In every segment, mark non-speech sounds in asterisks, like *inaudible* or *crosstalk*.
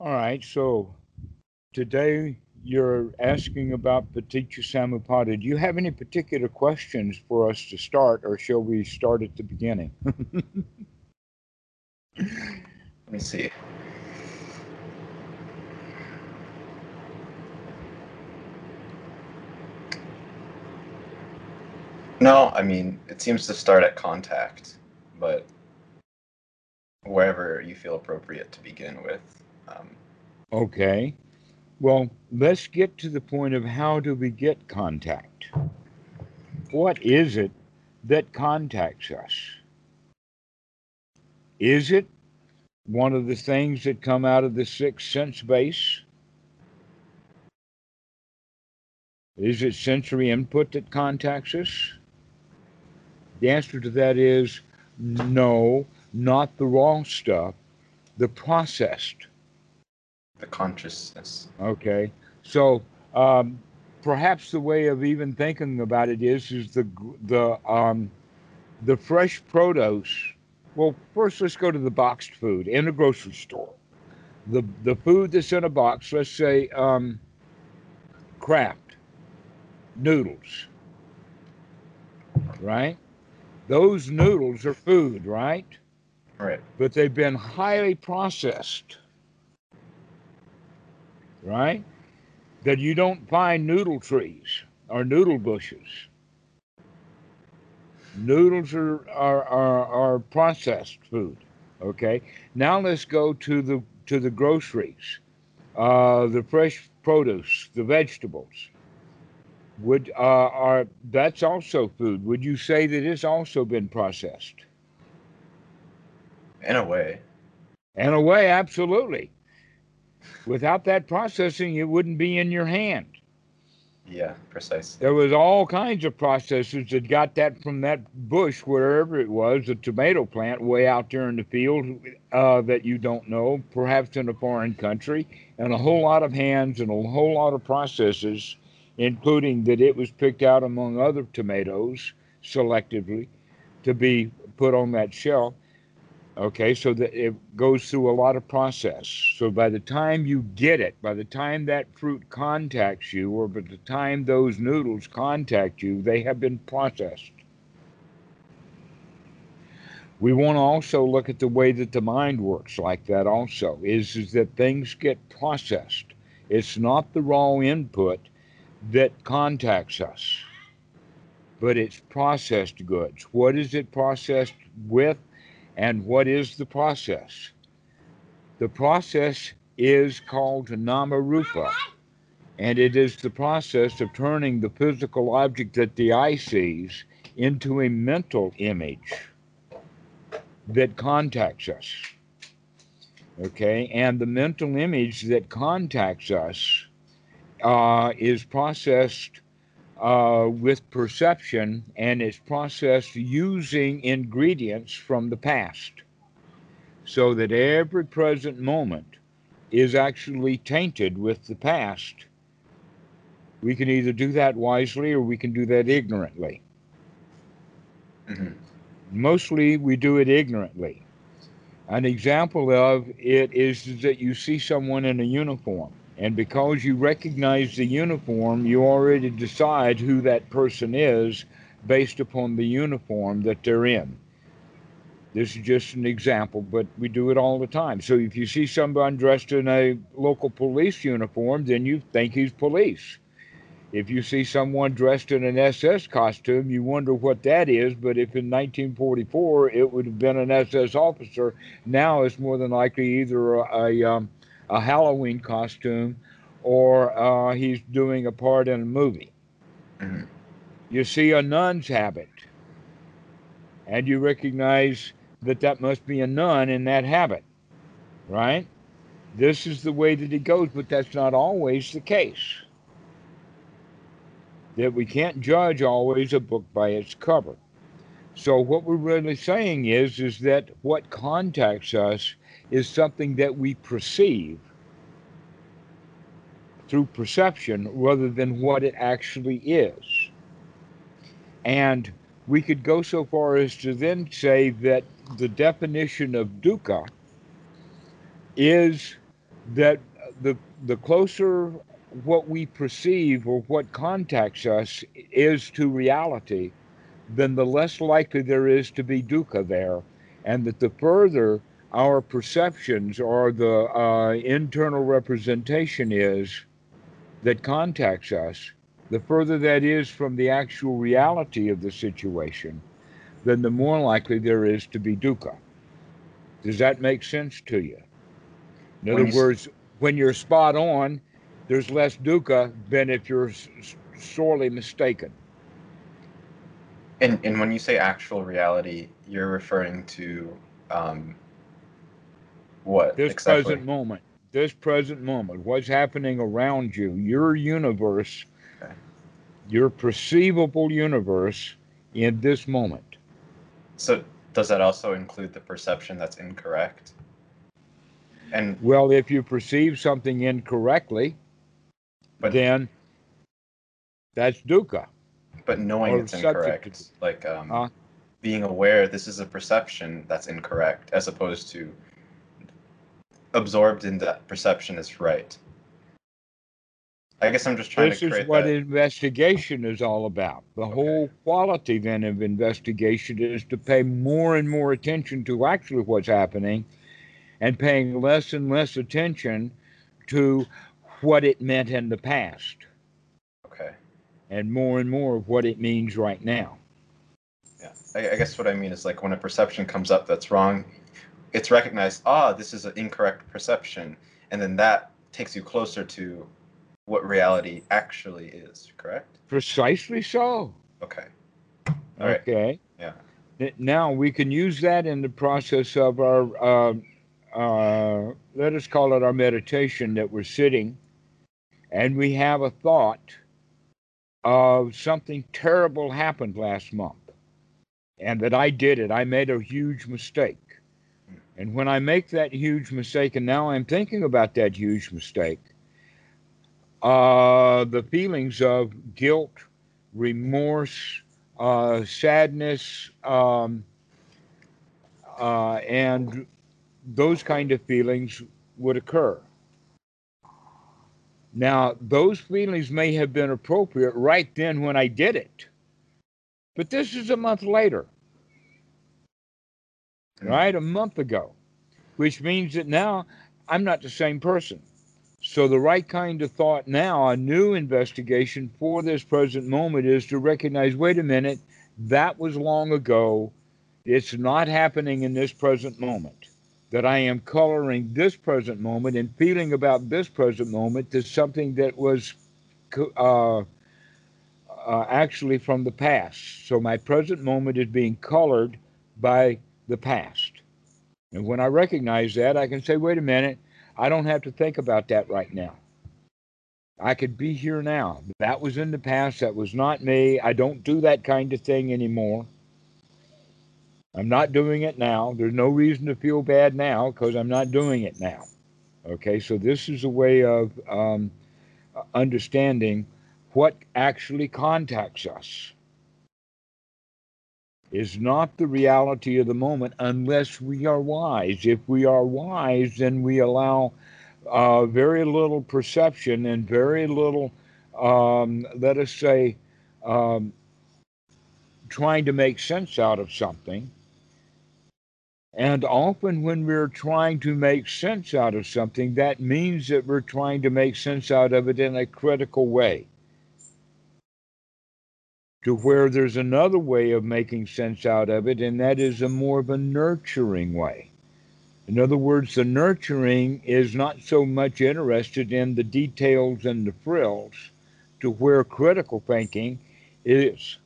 All right, so today you're asking about Paticca Samuppada. Do you have any particular questions for us to start, or shall we start at the beginning? *laughs* Let me see. No, I mean, it seems to start at contact, but wherever you feel appropriate to begin with. Um, okay. Well, let's get to the point of how do we get contact? What is it that contacts us? Is it one of the things that come out of the sixth sense base? Is it sensory input that contacts us? The answer to that is no, not the raw stuff, the processed. The consciousness. Okay. So um, perhaps the way of even thinking about it is is the the um, the fresh produce. Well, first let's go to the boxed food in a grocery store. The the food that's in a box, let's say um, Kraft noodles, right? Those noodles are food, right? Right. But they've been highly processed, right? That you don't find noodle trees or noodle bushes. Noodles are, are, are, are processed food. Okay. Now let's go to the to the groceries, uh, the fresh produce, the vegetables would uh, are that's also food. Would you say that it's also been processed? In a way. In a way, absolutely. Without that processing, it wouldn't be in your hand. Yeah, precisely. There was all kinds of processes that got that from that bush, wherever it was, a tomato plant way out there in the field uh, that you don't know, perhaps in a foreign country, and a whole lot of hands and a whole lot of processes including that it was picked out among other tomatoes selectively to be put on that shelf. Okay, so that it goes through a lot of process. So by the time you get it, by the time that fruit contacts you, or by the time those noodles contact you, they have been processed. We want to also look at the way that the mind works like that also, is, is that things get processed. It's not the raw input, that contacts us, but it's processed goods. What is it processed with, and what is the process? The process is called Namarupa, and it is the process of turning the physical object that the eye sees into a mental image that contacts us. Okay, and the mental image that contacts us uh, is processed uh, with perception and is processed using ingredients from the past. So that every present moment is actually tainted with the past. We can either do that wisely or we can do that ignorantly. Mm-hmm. Mostly we do it ignorantly. An example of it is that you see someone in a uniform and because you recognize the uniform, you already decide who that person is based upon the uniform that they're in. This is just an example, but we do it all the time. So if you see someone dressed in a local police uniform, then you think he's police. If you see someone dressed in an SS costume, you wonder what that is. But if in 1944 it would have been an SS officer, now it's more than likely either a, a um, a Halloween costume or uh, he's doing a part in a movie. Mm-hmm. You see a nun's habit, and you recognize that that must be a nun in that habit, right? This is the way that it goes, but that's not always the case. That we can't judge always a book by its cover. So what we're really saying is is that what contacts us is something that we perceive through perception rather than what it actually is. And we could go so far as to then say that the definition of dukkha is that the the closer what we perceive or what contacts us is to reality, then the less likely there is to be dukkha there, and that the further our perceptions or the uh, internal representation is that contacts us, the further that is from the actual reality of the situation, then the more likely there is to be dukkha. Does that make sense to you? In When other you s- words, when you're spot on, there's less dukkha than if you're s- sorely mistaken. And and when you say actual reality, you're referring to um, what This exactly? present moment, this present moment, what's happening around you, your universe, Okay. your perceivable universe in this moment. So does that also include the perception that's incorrect? And Well, if you perceive something incorrectly, But- then that's dukkha. but knowing Or it's incorrect, like um, Huh? being aware this is a perception that's incorrect, as opposed to absorbed in that perception is right. I guess I'm just trying This to is what that. investigation is all about. The Okay. whole quality then of investigation is to pay more and more attention to actually what's happening and paying less and less attention to what it meant in the past Okay. and more and more of what it means right now. Yeah. I, I guess what I mean is like when a perception comes up that's wrong, it's recognized, ah, this is an incorrect perception. And then that takes you closer to what reality actually is, correct? Precisely so. Okay. All right. okay. Yeah. Now we can use that in the process of our, uh, uh, let us call it our meditation that we're sitting, and we have a thought of something terrible happened last month, and that I did it. I made a huge mistake. And when I make that huge mistake, and now I'm thinking about that huge mistake, uh, the feelings of guilt, remorse, uh, sadness, um, uh, and those kind of feelings would occur. Now, those feelings may have been appropriate right then when I did it, but this is a month later. Right? A month ago, which means that now I'm not the same person. So, the right kind of thought now, a new investigation for this present moment is to recognize wait a minute, that was long ago. It's not happening in this present moment. That I am coloring this present moment and feeling about this present moment to something that was uh, uh, actually from the past. So, my present moment is being colored by the past. And when I recognize that, I can say, wait a minute, I don't have to think about that right now. I could be here now. That was in the past. That was not me. I don't do that kind of thing anymore. I'm not doing it now. There's no reason to feel bad now because I'm not doing it now. Okay, so this is a way of um, understanding what actually contacts us is not the reality of the moment unless we are wise. If we are wise, then we allow uh, very little perception and very little, um, let us say, um, trying to make sense out of something. And often, when we're trying to make sense out of something, that means that we're trying to make sense out of it in a critical way to where there's another way of making sense out of it, and that is a more of a nurturing way. In other words, the nurturing is not so much interested in the details and the frills to where critical thinking is.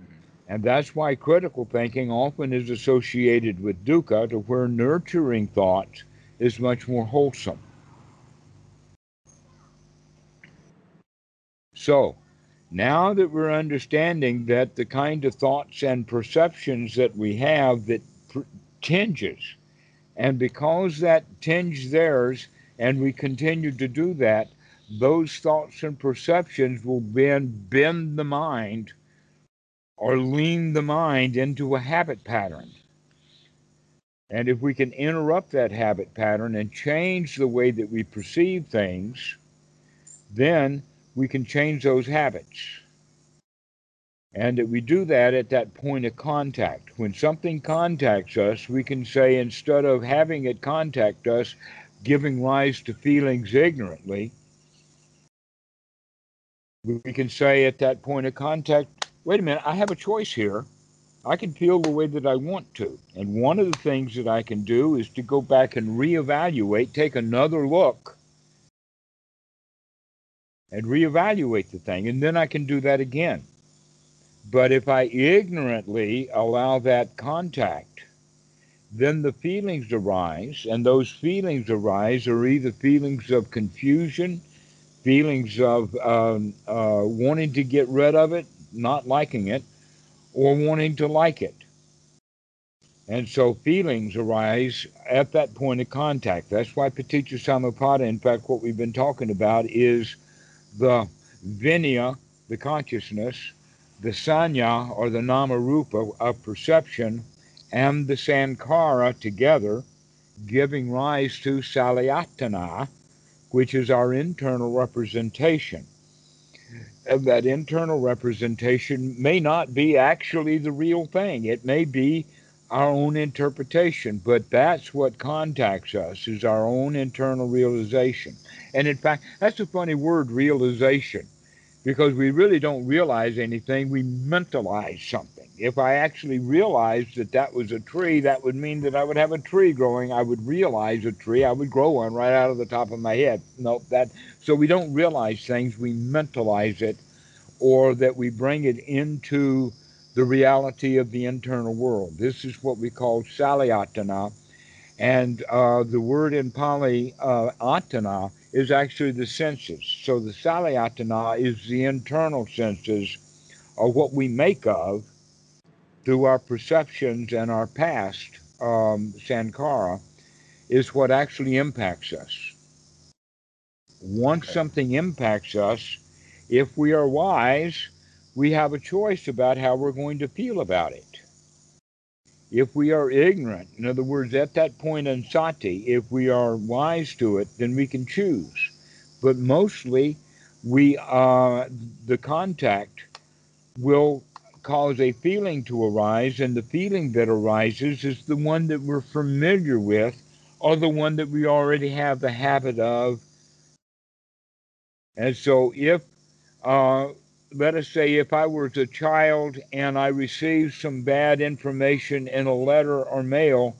Mm-hmm. And that's why critical thinking often is associated with dukkha, to where nurturing thought is much more wholesome. So, now that we're understanding that the kind of thoughts and perceptions that we have that tinges, and because that tinge theirs, and we continue to do that, those thoughts and perceptions will then bend the mind or lean the mind into a habit pattern. And if we can interrupt that habit pattern and change the way that we perceive things, then we can change those habits. And that we do that at that point of contact. When something contacts us, we can say instead of having it contact us, giving rise to feelings ignorantly, we can say at that point of contact, wait a minute, I have a choice here. I can feel the way that I want to. And one of the things that I can do is to go back and reevaluate, take another look, and reevaluate the thing. And then I can do that again. But if I ignorantly allow that contact, then the feelings arise, and those feelings arise are either feelings of confusion, feelings of um, uh, wanting to get rid of it, not liking it, or wanting to like it. And so feelings arise at that point of contact. That's why Paticca Samuppada, in fact, what we've been talking about is the vinaya, the consciousness, the sanya, or the nama rupa of perception, and the sankhara together, giving rise to salayatana, which is our internal representation. And that internal representation may not be actually the real thing. It may be our own interpretation, but that's what contacts us is our own internal realization. And in fact, that's a funny word, realization, because we really don't realize anything, we mentalize something if I actually realized that that was a tree, that would mean that I would have a tree growing. I would realize a tree. I would grow one right out of the top of my head. No, that so we don't realize things. We mentalize it, or that we bring it into the reality of the internal world. This is what we call salayatana, and uh, the word in Pali uh, atana is actually the senses. So the salayatana is the internal senses, or what we make of through our perceptions and our past um, sankhara is what actually impacts us. Once okay. something impacts us, if we are wise, we have a choice about how we're going to feel about it. If we are ignorant, in other words, at that point in sati, if we are wise to it, then we can choose. But mostly, we uh, the contact will cause a feeling to arise, and the feeling that arises is the one that we're familiar with or the one that we already have the habit of. And so, if, uh, let us say, if I was a child and I received some bad information in a letter or mail,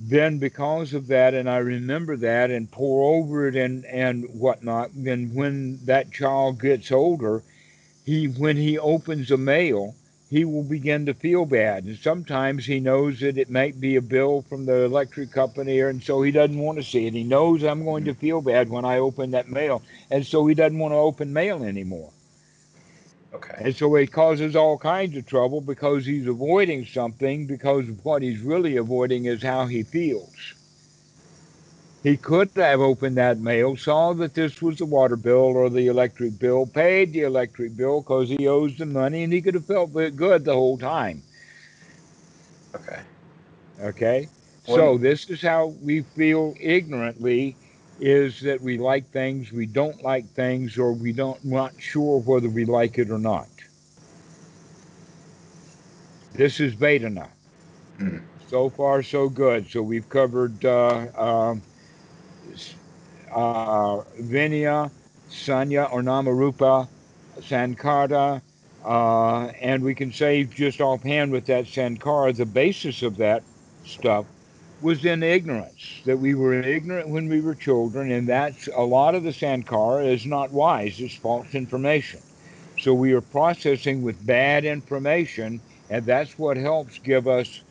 then because of that, and I remember that and pour over it and, and whatnot, then when that child gets older, he when he opens a mail, he will begin to feel bad. And sometimes he knows that it might be a bill from the electric company, and so he doesn't want to see it. He knows I'm going to mm-hmm. feel bad when I open that mail, and so he doesn't want to open mail anymore. Okay. And so it causes all kinds of trouble because he's avoiding something because what he's really avoiding is how he feels. He could have opened that mail, saw that this was the water bill or the electric bill, paid the electric bill because he owes the money, and he could have felt good the whole time. Okay. Okay. so this is how we feel ignorantly is that we like things, we don't like things, or we don't not sure whether we like it or not. This is Vedana. Mm. So far, so good. So we've covered uh, um, uh, Vinaya, Sanya or Namarupa, Sankara, uh, and we can say just offhand with that Sankara, the basis of that stuff was in ignorance, that we were ignorant when we were children, and that's a lot of the Sankhara is not wise, it's false information. So we are processing with bad information, and that's what helps give us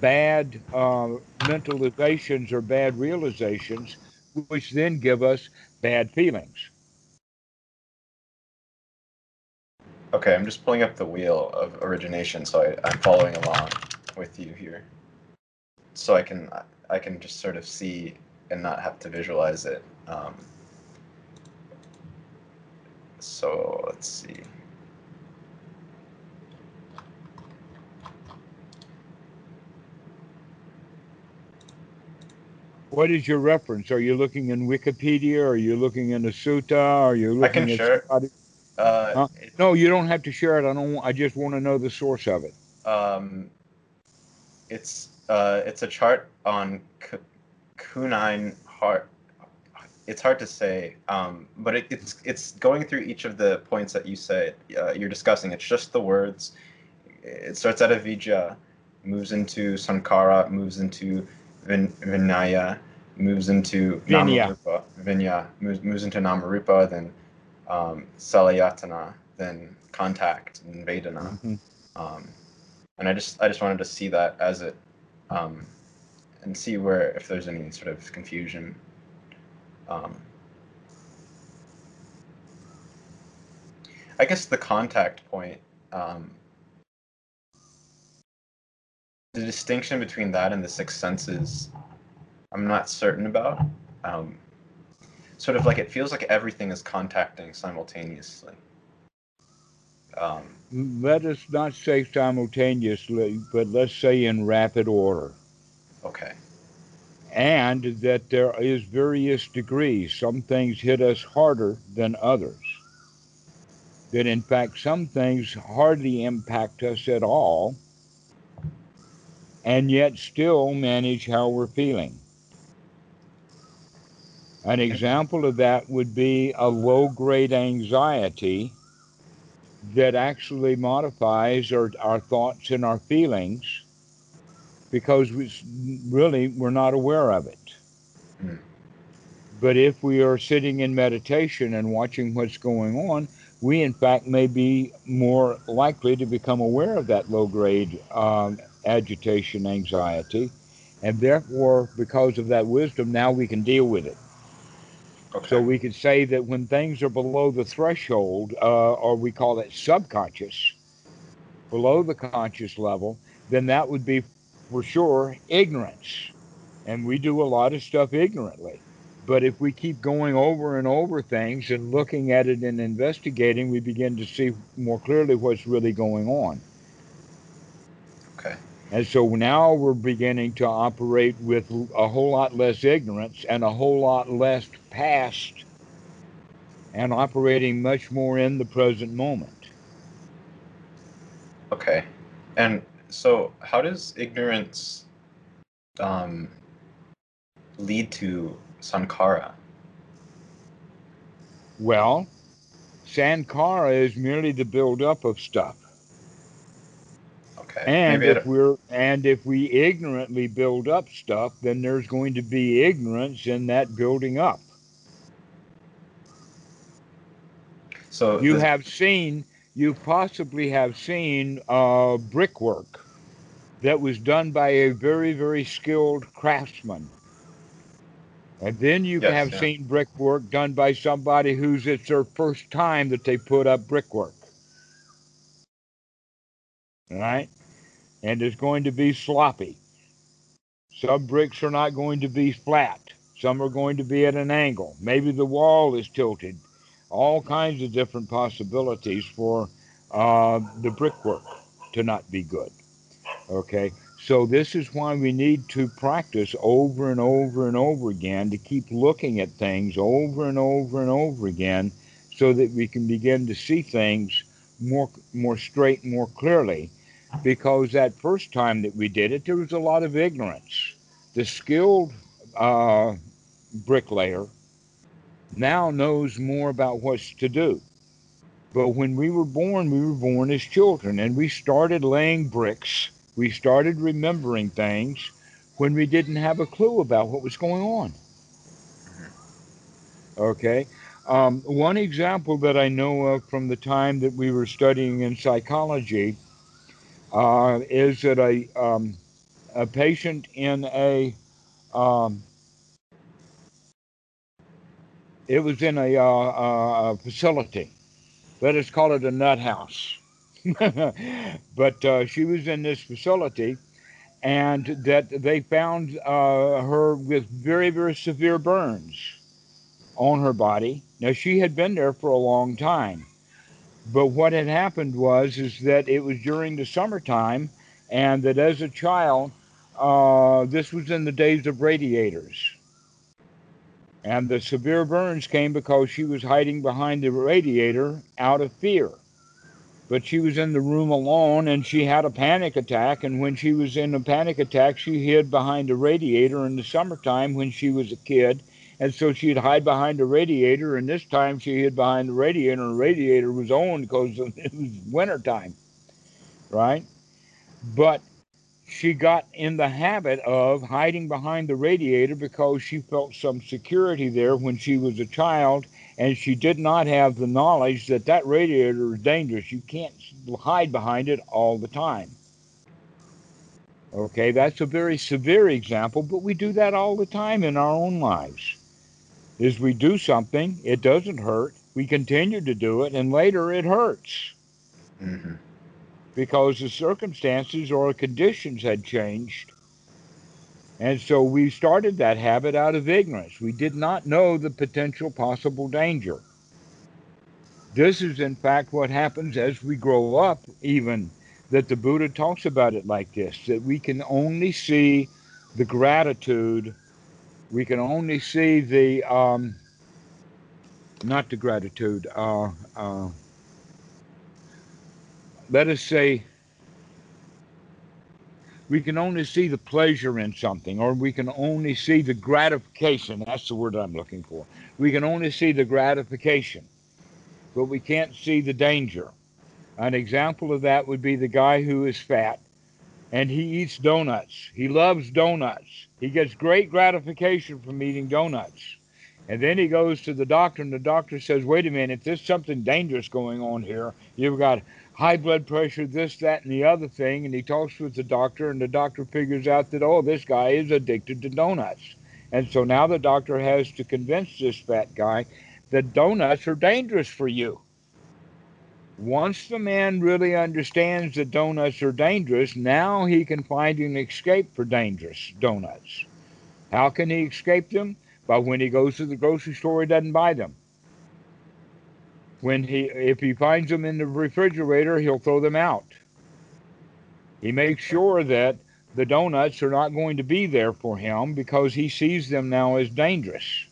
bad uh, mentalizations or bad realizations which then give us bad feelings. Okay, I'm just pulling up the wheel of origination, so I, I'm following along with you here, so I can I can just sort of see and not have to visualize it. Um, so let's see. What is your reference? Are you looking in Wikipedia? Are you looking in the Sutta? Are you looking I can at share somebody- Uh, Huh? No, you don't have to share it. I don't. I just want to know the source of it. um, it's uh, it's a chart on Kunine heart. It's hard to say, um, but it, it's it's going through each of the points that you said uh, you're discussing. It's just the words. It starts out of Avijja, moves into Sankara, moves into Vin, Vinaya, moves into Vinaya. Namarupa, Vinya, moves, moves into Namarupa, then um, Salayatana, then Contact, and Vedana Mhm. um, and I just I just wanted to see that as it um, and see where if there's any sort of confusion. Um, I guess the contact point, um, the distinction between that and the six senses, I'm not certain about. Um, sort of like it feels like everything is contacting simultaneously. Um, Let us not say simultaneously, but let's say in rapid order. okay. and that there is various degrees. Some things hit us harder than others. That in fact, some things hardly impact us at all, and yet still manage how we're feeling. An example of that would be a low grade anxiety that actually modifies our, our thoughts and our feelings because we, really we're not aware of it. Mm. But if we are sitting in meditation and watching what's going on, we in fact may be more likely to become aware of that low grade um, agitation, anxiety, and therefore, because of that wisdom, now we can deal with it. Okay. So we could say that when things are below the threshold, uh, or we call it subconscious, below the conscious level, then that would be for sure ignorance. And we do a lot of stuff ignorantly. But if we keep going over and over things and looking at it and investigating, we begin to see more clearly what's really going on. And so now we're beginning to operate with a whole lot less ignorance and a whole lot less past and operating much more in the present moment. Okay. And so, how does ignorance um, lead to sankara? Well, Sankara is merely the buildup of stuff. Okay. And Maybe if we're and if we ignorantly build up stuff, then there's going to be ignorance in that building up. so You the- have seen, you possibly have seen uh, brickwork that was done by a very, very skilled craftsman. And then you Yes, have yeah. seen brickwork done by somebody who's it's their first time that they put up brickwork. All right? And it's going to be sloppy. Some bricks are not going to be flat. Some are going to be at an angle. Maybe the wall is tilted. All kinds of different possibilities for uh, the brickwork to not be good. Okay, so this is why we need to practice over and over and over again to keep looking at things over and over and over again so that we can begin to see things more more straight more clearly because that first time that we did it there was a lot of ignorance the skilled uh, bricklayer now knows more about what's to do but when we were born we were born as children and we started laying bricks we started remembering things when we didn't have a clue about what was going on. Okay. Um, one example that I know of from the time that we were studying in psychology uh, is that a, um, a patient in a, um, it was in a, uh, uh, facility. Let us call it a nut house. *laughs* but uh, she was in this facility and that they found uh, her with very, very severe burns on her body. Now she had been there for a long time, but what had happened was is that it was during the summertime, and that as a child, uh, this was in the days of radiators. And the severe burns came because she was hiding behind the radiator out of fear. But she was in the room alone and she had a panic attack. And when she was in a panic attack, she hid behind a radiator in the summertime when she was a kid. And so she'd hide behind the radiator. And this time she hid behind the radiator, and the radiator was on because *laughs* it was wintertime, right? But she got in the habit of hiding behind the radiator because she felt some security there when she was a child and she did not have the knowledge that that radiator is dangerous you can't hide behind it all the time okay that's a very severe example but we do that all the time in our own lives is we do something it doesn't hurt we continue to do it and later it hurts mm-hmm because the circumstances or conditions had changed. And so we started that habit out of ignorance. We did not know the potential possible danger. This is, in fact, what happens as we grow up, even that the Buddha talks about it like this that we can only see the gratitude, we can only see the, um, not the gratitude, uh, uh, let us say we can only see the pleasure in something or we can only see the gratification that's the word i'm looking for. We can only see the gratification but we can't see the danger. An example of that would be the guy who is fat and he eats donuts he loves donuts he gets great gratification from eating donuts and then he goes to the doctor and the doctor says wait a minute there's something dangerous going on here you've got high blood pressure, this, that, and the other thing. And he talks with the doctor, and the doctor figures out that, oh, this guy is addicted to donuts. And so now the doctor has to convince this fat guy that donuts are dangerous for you. Once the man really understands that donuts are dangerous, now he can find an escape for dangerous donuts. How can he escape them? By when he goes to the grocery store, he doesn't buy them when he if he finds them in the refrigerator, he'll throw them out. He makes sure that the donuts are not going to be there for him because he sees them now as dangerous.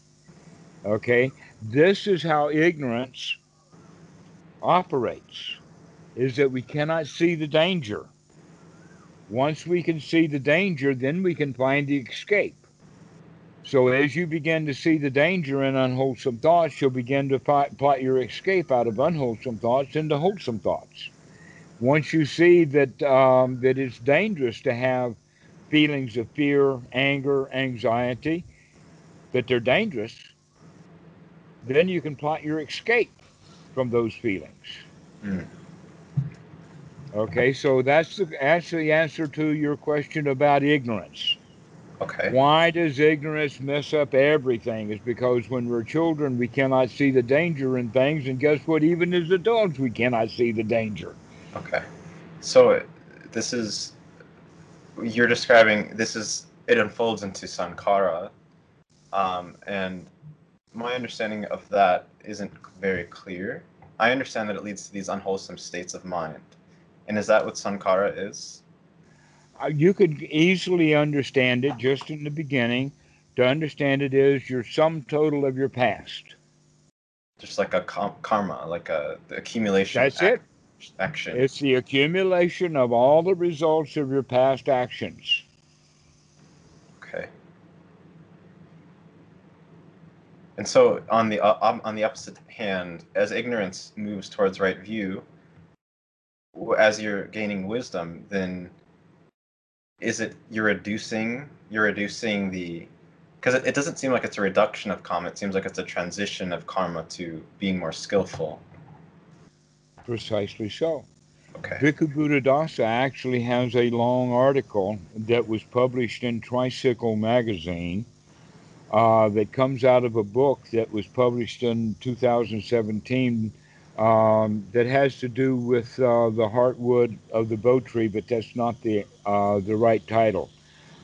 Okay? This is how ignorance operates is that we cannot see the danger. Once we can see the danger, then we can find the escape. So as you begin to see the danger in unwholesome thoughts, you'll begin to plot your escape out of unwholesome thoughts into wholesome thoughts. Once you see that um, that it's dangerous to have feelings of fear, anger, anxiety, that they're dangerous, then you can plot your escape from those feelings. Mm. Okay, so that's the, that's the answer to your question about ignorance. Okay. Why does ignorance mess up everything? It's because when we're children, we cannot see the danger in things, and guess what? Even as adults, we cannot see the danger. Okay. So this is you're describing. This is it unfolds into sankara, um, and my understanding of that isn't very clear. I understand that it leads to these unwholesome states of mind, and is that what sankhara is? Uh, you could easily understand it just in the beginning. To understand it is your sum total of your past. Just like a karma, like a the accumulation. That's it. Action. It's the accumulation of all the results of your past actions. Okay. And so on the uh, on the opposite hand, as ignorance moves towards right view, as you're gaining wisdom, then is it you're reducing you're reducing the because it, it doesn't seem like it's a reduction of karma it seems like it's a transition of karma to being more skillful. Precisely so. Okay. Bhikkhu Buddhadasa actually has a long article that was published in Tricycle magazine uh, that comes out of a book that was published in 2017 um, that has to do with uh, the heartwood of the bo tree, but that's not the uh, the right title.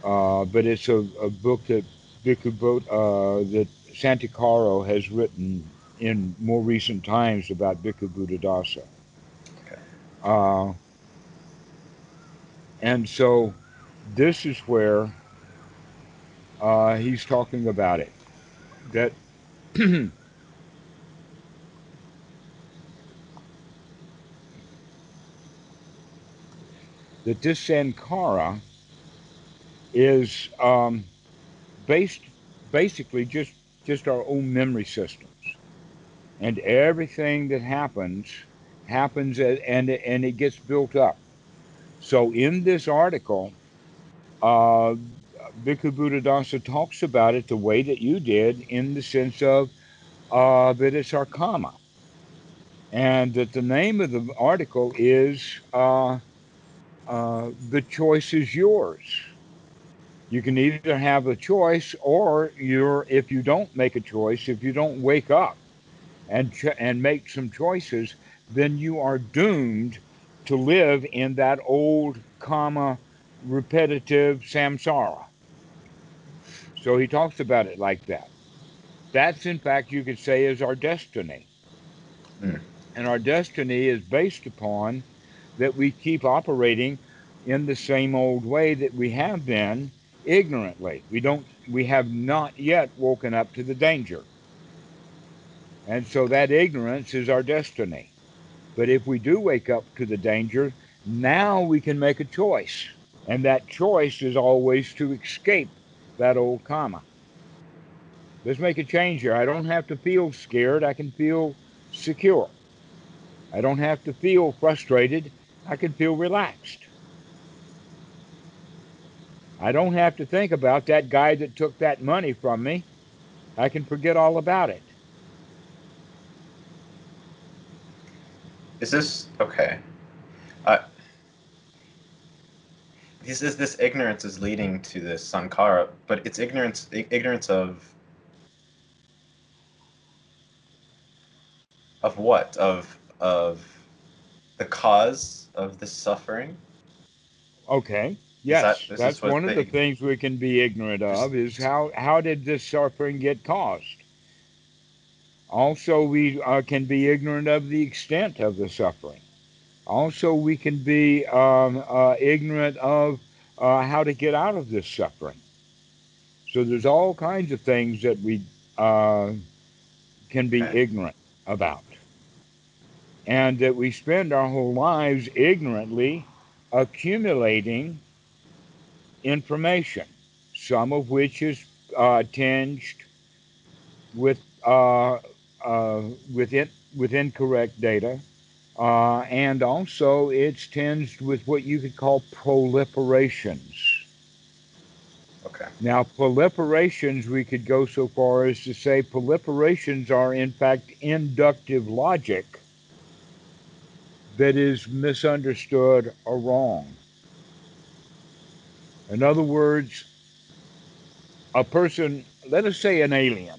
Uh, but it's a, a, book that Bhikkhu Bo, uh, that Santikaro has written in more recent times about Bhikkhu Buddhadasa. Okay. Uh, and so this is where uh, he's talking about it. That *clears throat* that this Sankara is um, based basically just just our own memory systems, and everything that happens happens and and it gets built up. So in this article, uh, Bhikkhu Buddhadasa talks about it the way that you did, in the sense of uh, that it's our karma, and that the name of the article is. Uh, uh, the choice is yours. You can either have a choice, or you're if you don't make a choice, if you don't wake up and ch- and make some choices, then you are doomed to live in that old karma, repetitive samsara. So he talks about it like that. That's in fact you could say is our destiny. Mm. And our destiny is based upon that we keep operating in the same old way that we have been ignorantly. We don't we have not yet woken up to the danger. And so that ignorance is our destiny. But if we do wake up to the danger, now we can make a choice. And that choice is always to escape that old karma. Let's make a change here. I don't have to feel scared. I can feel secure. I don't have to feel frustrated. I can feel relaxed. I don't have to think about that guy that took that money from me. I can forget all about it. Is this okay? Uh, this is this ignorance is leading to this sankara, but it's ignorance ignorance of of what of of the cause of this suffering. Okay. Yes, that, that's one they, of the things we can be ignorant of is how how did this suffering get caused. Also, we uh, can be ignorant of the extent of the suffering. Also, we can be um, uh, ignorant of uh, how to get out of this suffering. So there's all kinds of things that we uh, can be ignorant about. And that we spend our whole lives ignorantly accumulating information, some of which is uh, tinged with uh, uh, with it with incorrect data, uh, and also it's tinged with what you could call proliferations. Okay. Now, proliferations, we could go so far as to say proliferations are in fact inductive logic that is misunderstood or wrong. In other words, a person, let us say an alien,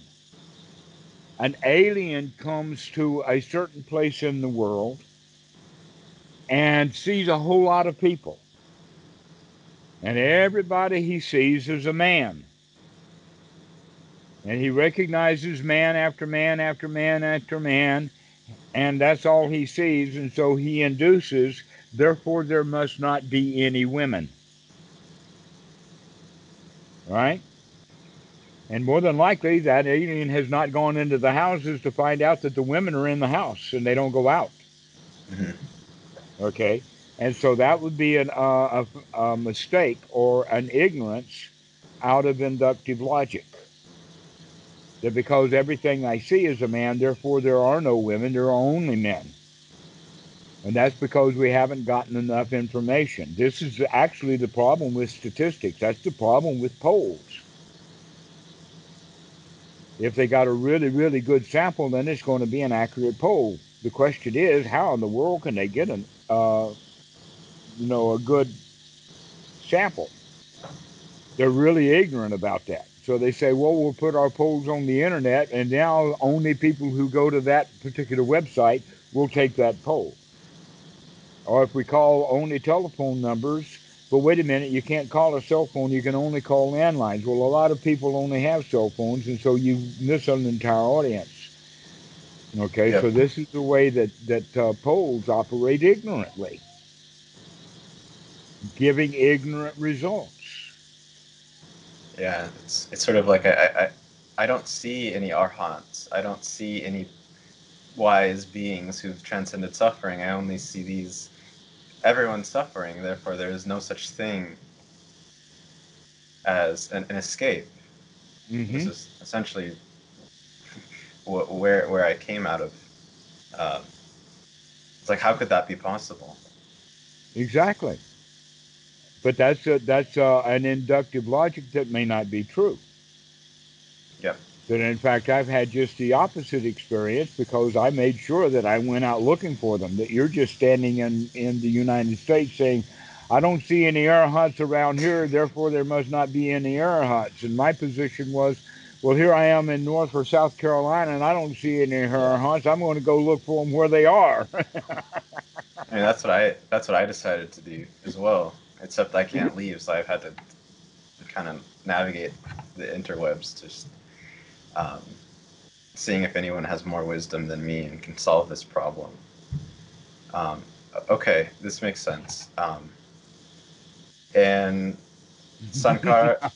an alien comes to a certain place in the world and sees a whole lot of people. And everybody he sees is a man. And he recognizes man after man after man after man, and that's all he sees. And so he induces, therefore, there must not be any women right? And more than likely, that alien has not gone into the houses to find out that the women are in the house and they don't go out. Mm-hmm. Okay, and so that would be an, uh, a, a mistake or an ignorance out of inductive logic. That because everything I see is a man, therefore there are no women, there are only men. And that's because we haven't gotten enough information. This is actually the problem with statistics. That's the problem with polls. If they got a really, really good sample, then it's going to be an accurate poll. The question is, how in the world can they get an, uh, you know, a good sample? They're really ignorant about that. So they say, well, we'll put our polls on the internet, and now only people who go to that particular website will take that poll or if we call only telephone numbers, but wait a minute, you can't call a cell phone, you can only call landlines. Well, a lot of people only have cell phones, and so you miss an entire audience. Okay, yep. so this is the way that, that uh, polls operate ignorantly, giving ignorant results. Yeah, it's it's sort of like I I, I don't see any arhats. I don't see any wise beings who've transcended suffering. I only see these everyone's suffering. Therefore, there is no such thing as an, an escape. Mm-hmm. This is essentially wh- where where I came out of. Um, it's like how could that be possible? Exactly. But that's a, that's a, an inductive logic that may not be true. Yeah. That in fact I've had just the opposite experience because I made sure that I went out looking for them. That you're just standing in in the United States saying, I don't see any arhats around here, therefore there must not be any arhats. And my position was, well, here I am in North or South Carolina, and I don't see any arhats. I'm going to go look for them where they are. *laughs* I mean, that's what I that's what I decided to do as well. Except I can't leave, so I've had to kind of navigate the interwebs, just um, seeing if anyone has more wisdom than me and can solve this problem. Um, okay, this makes sense. Um, and *laughs* Sankhara,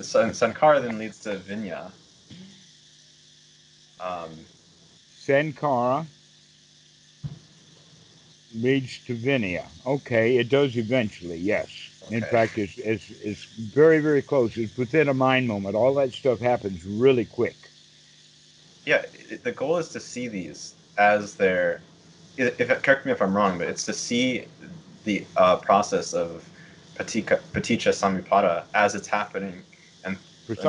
San, Sankhara then leads to Vinya. Um, Sankhara leads to Vinaya. Okay, it does eventually, yes. In fact, it's, it's, it's very, very close. It's within a mind moment. All that stuff happens really quick. yeah, it, the goal is to see these as they're. If, if correct me if I'm wrong, but it's to see the uh, process of patika, paticca samuppada as it's happening, and,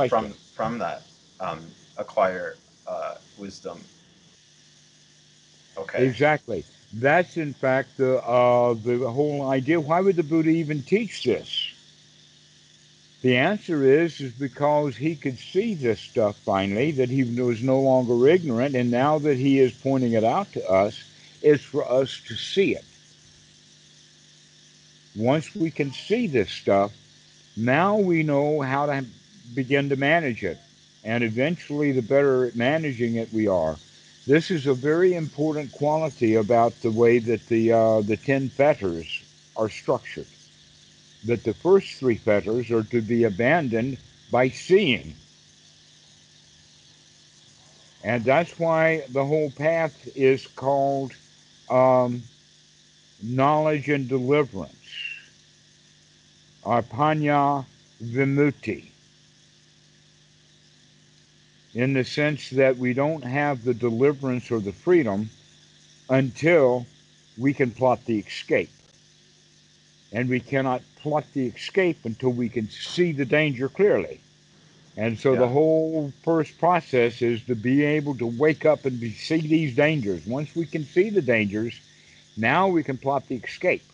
from from that um, acquire uh, wisdom. Okay. Exactly. That's in fact the uh, the whole idea. Why would the Buddha even teach this? The answer is is because he could see this stuff finally that he was no longer ignorant, and now that he is pointing it out to us, is for us to see it. Once we can see this stuff, now we know how to begin to manage it, and eventually, the better at managing it we are. This is a very important quality about the way that the uh, the ten fetters are structured. That the first three fetters are to be abandoned by seeing, and that's why the whole path is called um, knowledge and deliverance, arpanya vimutti in the sense that we don't have the deliverance or the freedom until we can plot the escape. And we cannot plot the escape until we can see the danger clearly. And so the whole first process is to be able to wake up and be, see these dangers. Once we can see the dangers, now we can plot the escape.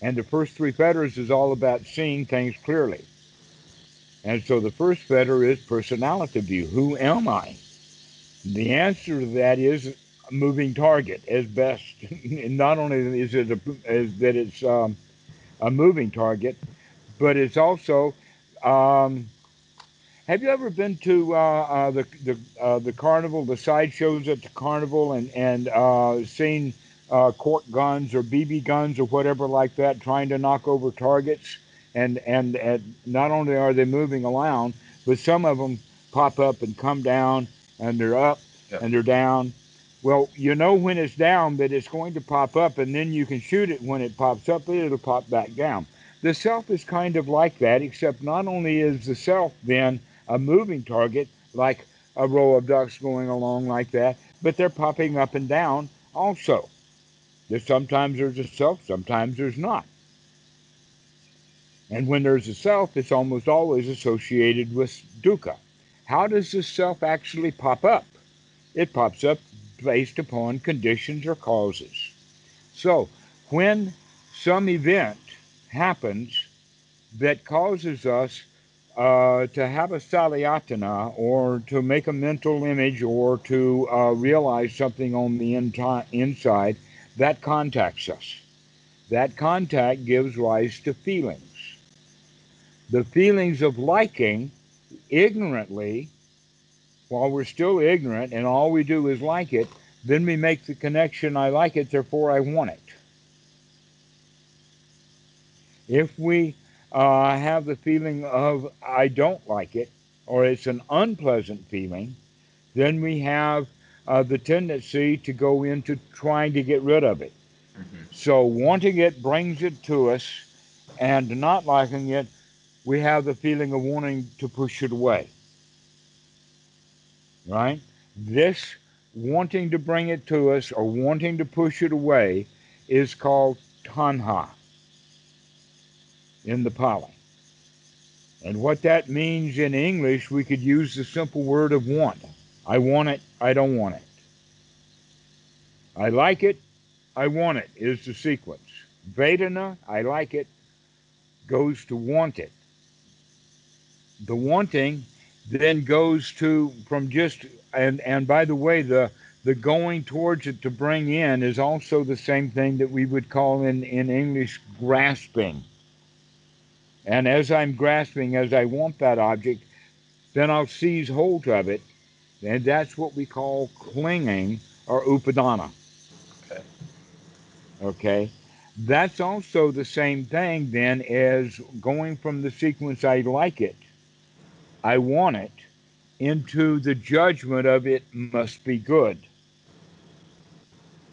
And the first three fetters is all about seeing things clearly. And so the first fetter is personality view. Who am I? The answer to that is a moving target as best. *laughs* not only is it a, is that it's um, a moving target, but it's also. Um, have you ever been to uh, uh, the the uh, the carnival, the sideshows at the carnival, and and uh, seen uh, cork guns or BB guns or whatever like that, trying to knock over targets? and and, and not only are they moving around, but some of them pop up and come down, and they're up Yep. and they're down. Well, you know when it's down that it's going to pop up, and then you can shoot it when it pops up, and it'll pop back down. The self is kind of like that, except not only is the self then a moving target, like a row of ducks going along like that, but they're popping up and down also. There's sometimes there's a self, sometimes there's not. And when there's a self, it's almost always associated with dukkha. How does the self actually pop up? It pops up based upon conditions or causes. So, when some event happens that causes us uh, to have a salayatana or to make a mental image or to uh, realize something on the inti- inside, that contacts us. That contact gives rise to feelings. The feelings of liking ignorantly, while we're still ignorant and all we do is like it, then we make the connection I like it, therefore I want it. If we I have the feeling of I don't like it, or it's an unpleasant feeling, then we have uh, the tendency to go into trying to get rid of it. Mm-hmm. So wanting it brings it to us, and not liking it, we have the feeling of wanting to push it away. Right? This wanting to bring it to us or wanting to push it away is called tanha in the Pali. And what that means in English, we could use the simple word of want. I want it, I don't want it. I like it, I want it is the sequence. Vedana, I like it, goes to want it. The wanting then goes to from just and and by the way the the going towards it to bring in is also the same thing that we would call in in English grasping. And as I'm grasping, as I want that object, then I'll seize hold of it, and that's what we call clinging or upadana. Okay. Okay. That's also the same thing then as going from the sequence I like it, I want it, into the judgment of it must be good.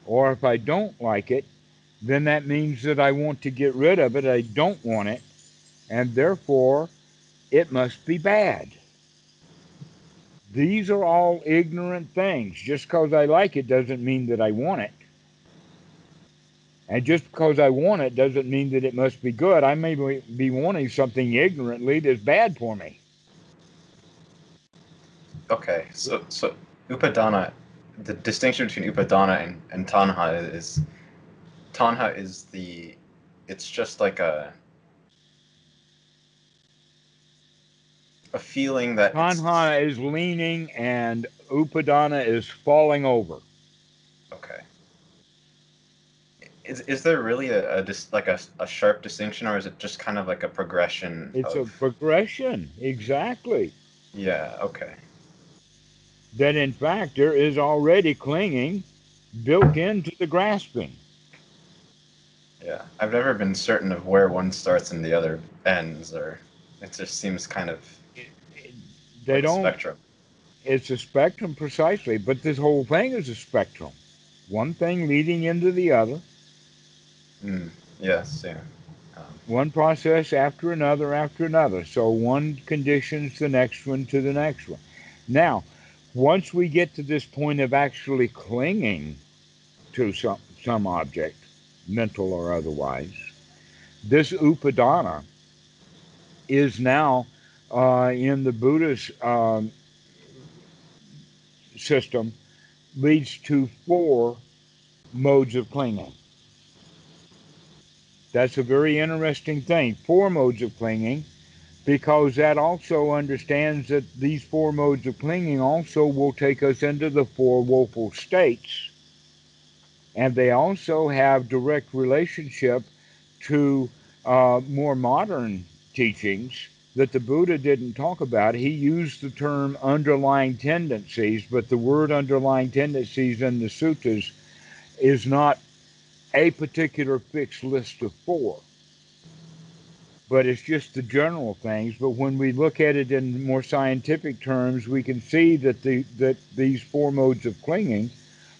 Or if I don't like it, then that means that I want to get rid of it. I don't want it. And therefore, it must be bad. These are all ignorant things. Just because I like it doesn't mean that I want it. And just because I want it doesn't mean that it must be good. I may be wanting something ignorantly that's bad for me. Okay, so so upadana, the distinction between upadana and, and tanha is tanha is the it's just like a a feeling that tanha is leaning and upadana is falling over. Okay. Is, is there really a, a just like a, a sharp distinction or is it just kind of like a progression it's of... a progression exactly yeah okay that in fact there is already clinging built into the grasping yeah i've never been certain of where one starts and the other ends or it just seems kind of they like don't spectrum it's a spectrum precisely but this whole thing is a spectrum one thing leading into the other Mm, yes, yeah. Um, one process after another after another. So one conditions the next one to the next one. Now, once we get to this point of actually clinging to some, some object, mental or otherwise, this upadana is now uh, in the Buddhist um, system leads to four modes of clinging. That's a very interesting thing. Four modes of clinging, because that also understands that these four modes of clinging also will take us into the four woeful states. And they also have direct relationship to uh, more modern teachings that the Buddha didn't talk about. He used the term underlying tendencies, but the word underlying tendencies in the suttas is not a particular fixed list of four. But it's just the general things. But when we look at it in more scientific terms, we can see that the that these four modes of clinging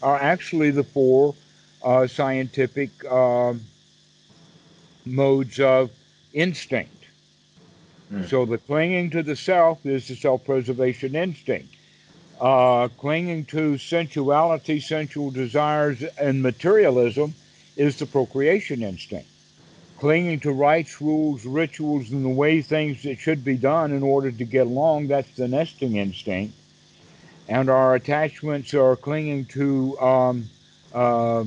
are actually the four uh, scientific uh, modes of instinct. Mm. So the clinging to the self is the self-preservation instinct. Uh, clinging to sensuality, sensual desires, and materialism is the procreation instinct. Clinging to rights, rules, rituals, and the way things that should be done in order to get along, that's the nesting instinct. And our attachments are clinging to um, uh,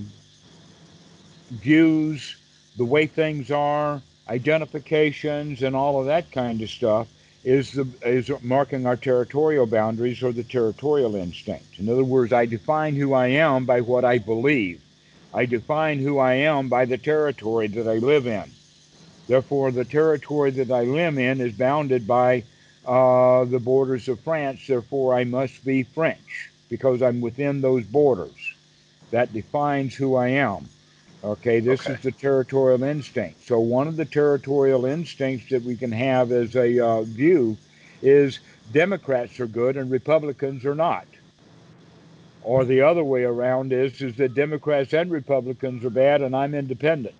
views, the way things are, identifications, and all of that kind of stuff is the is marking our territorial boundaries or the territorial instinct. In other words, I define who I am by what I believe. I define who I am by the territory that I live in. Therefore, the territory that I live in is bounded by uh, the borders of France. Therefore, I must be French because I'm within those borders. That defines who I am. Okay, this Okay. is the territorial instinct. So, one of the territorial instincts that we can have as a uh, view is Democrats are good and Republicans are not. Or the other way around is is that Democrats and Republicans are bad and I'm independent.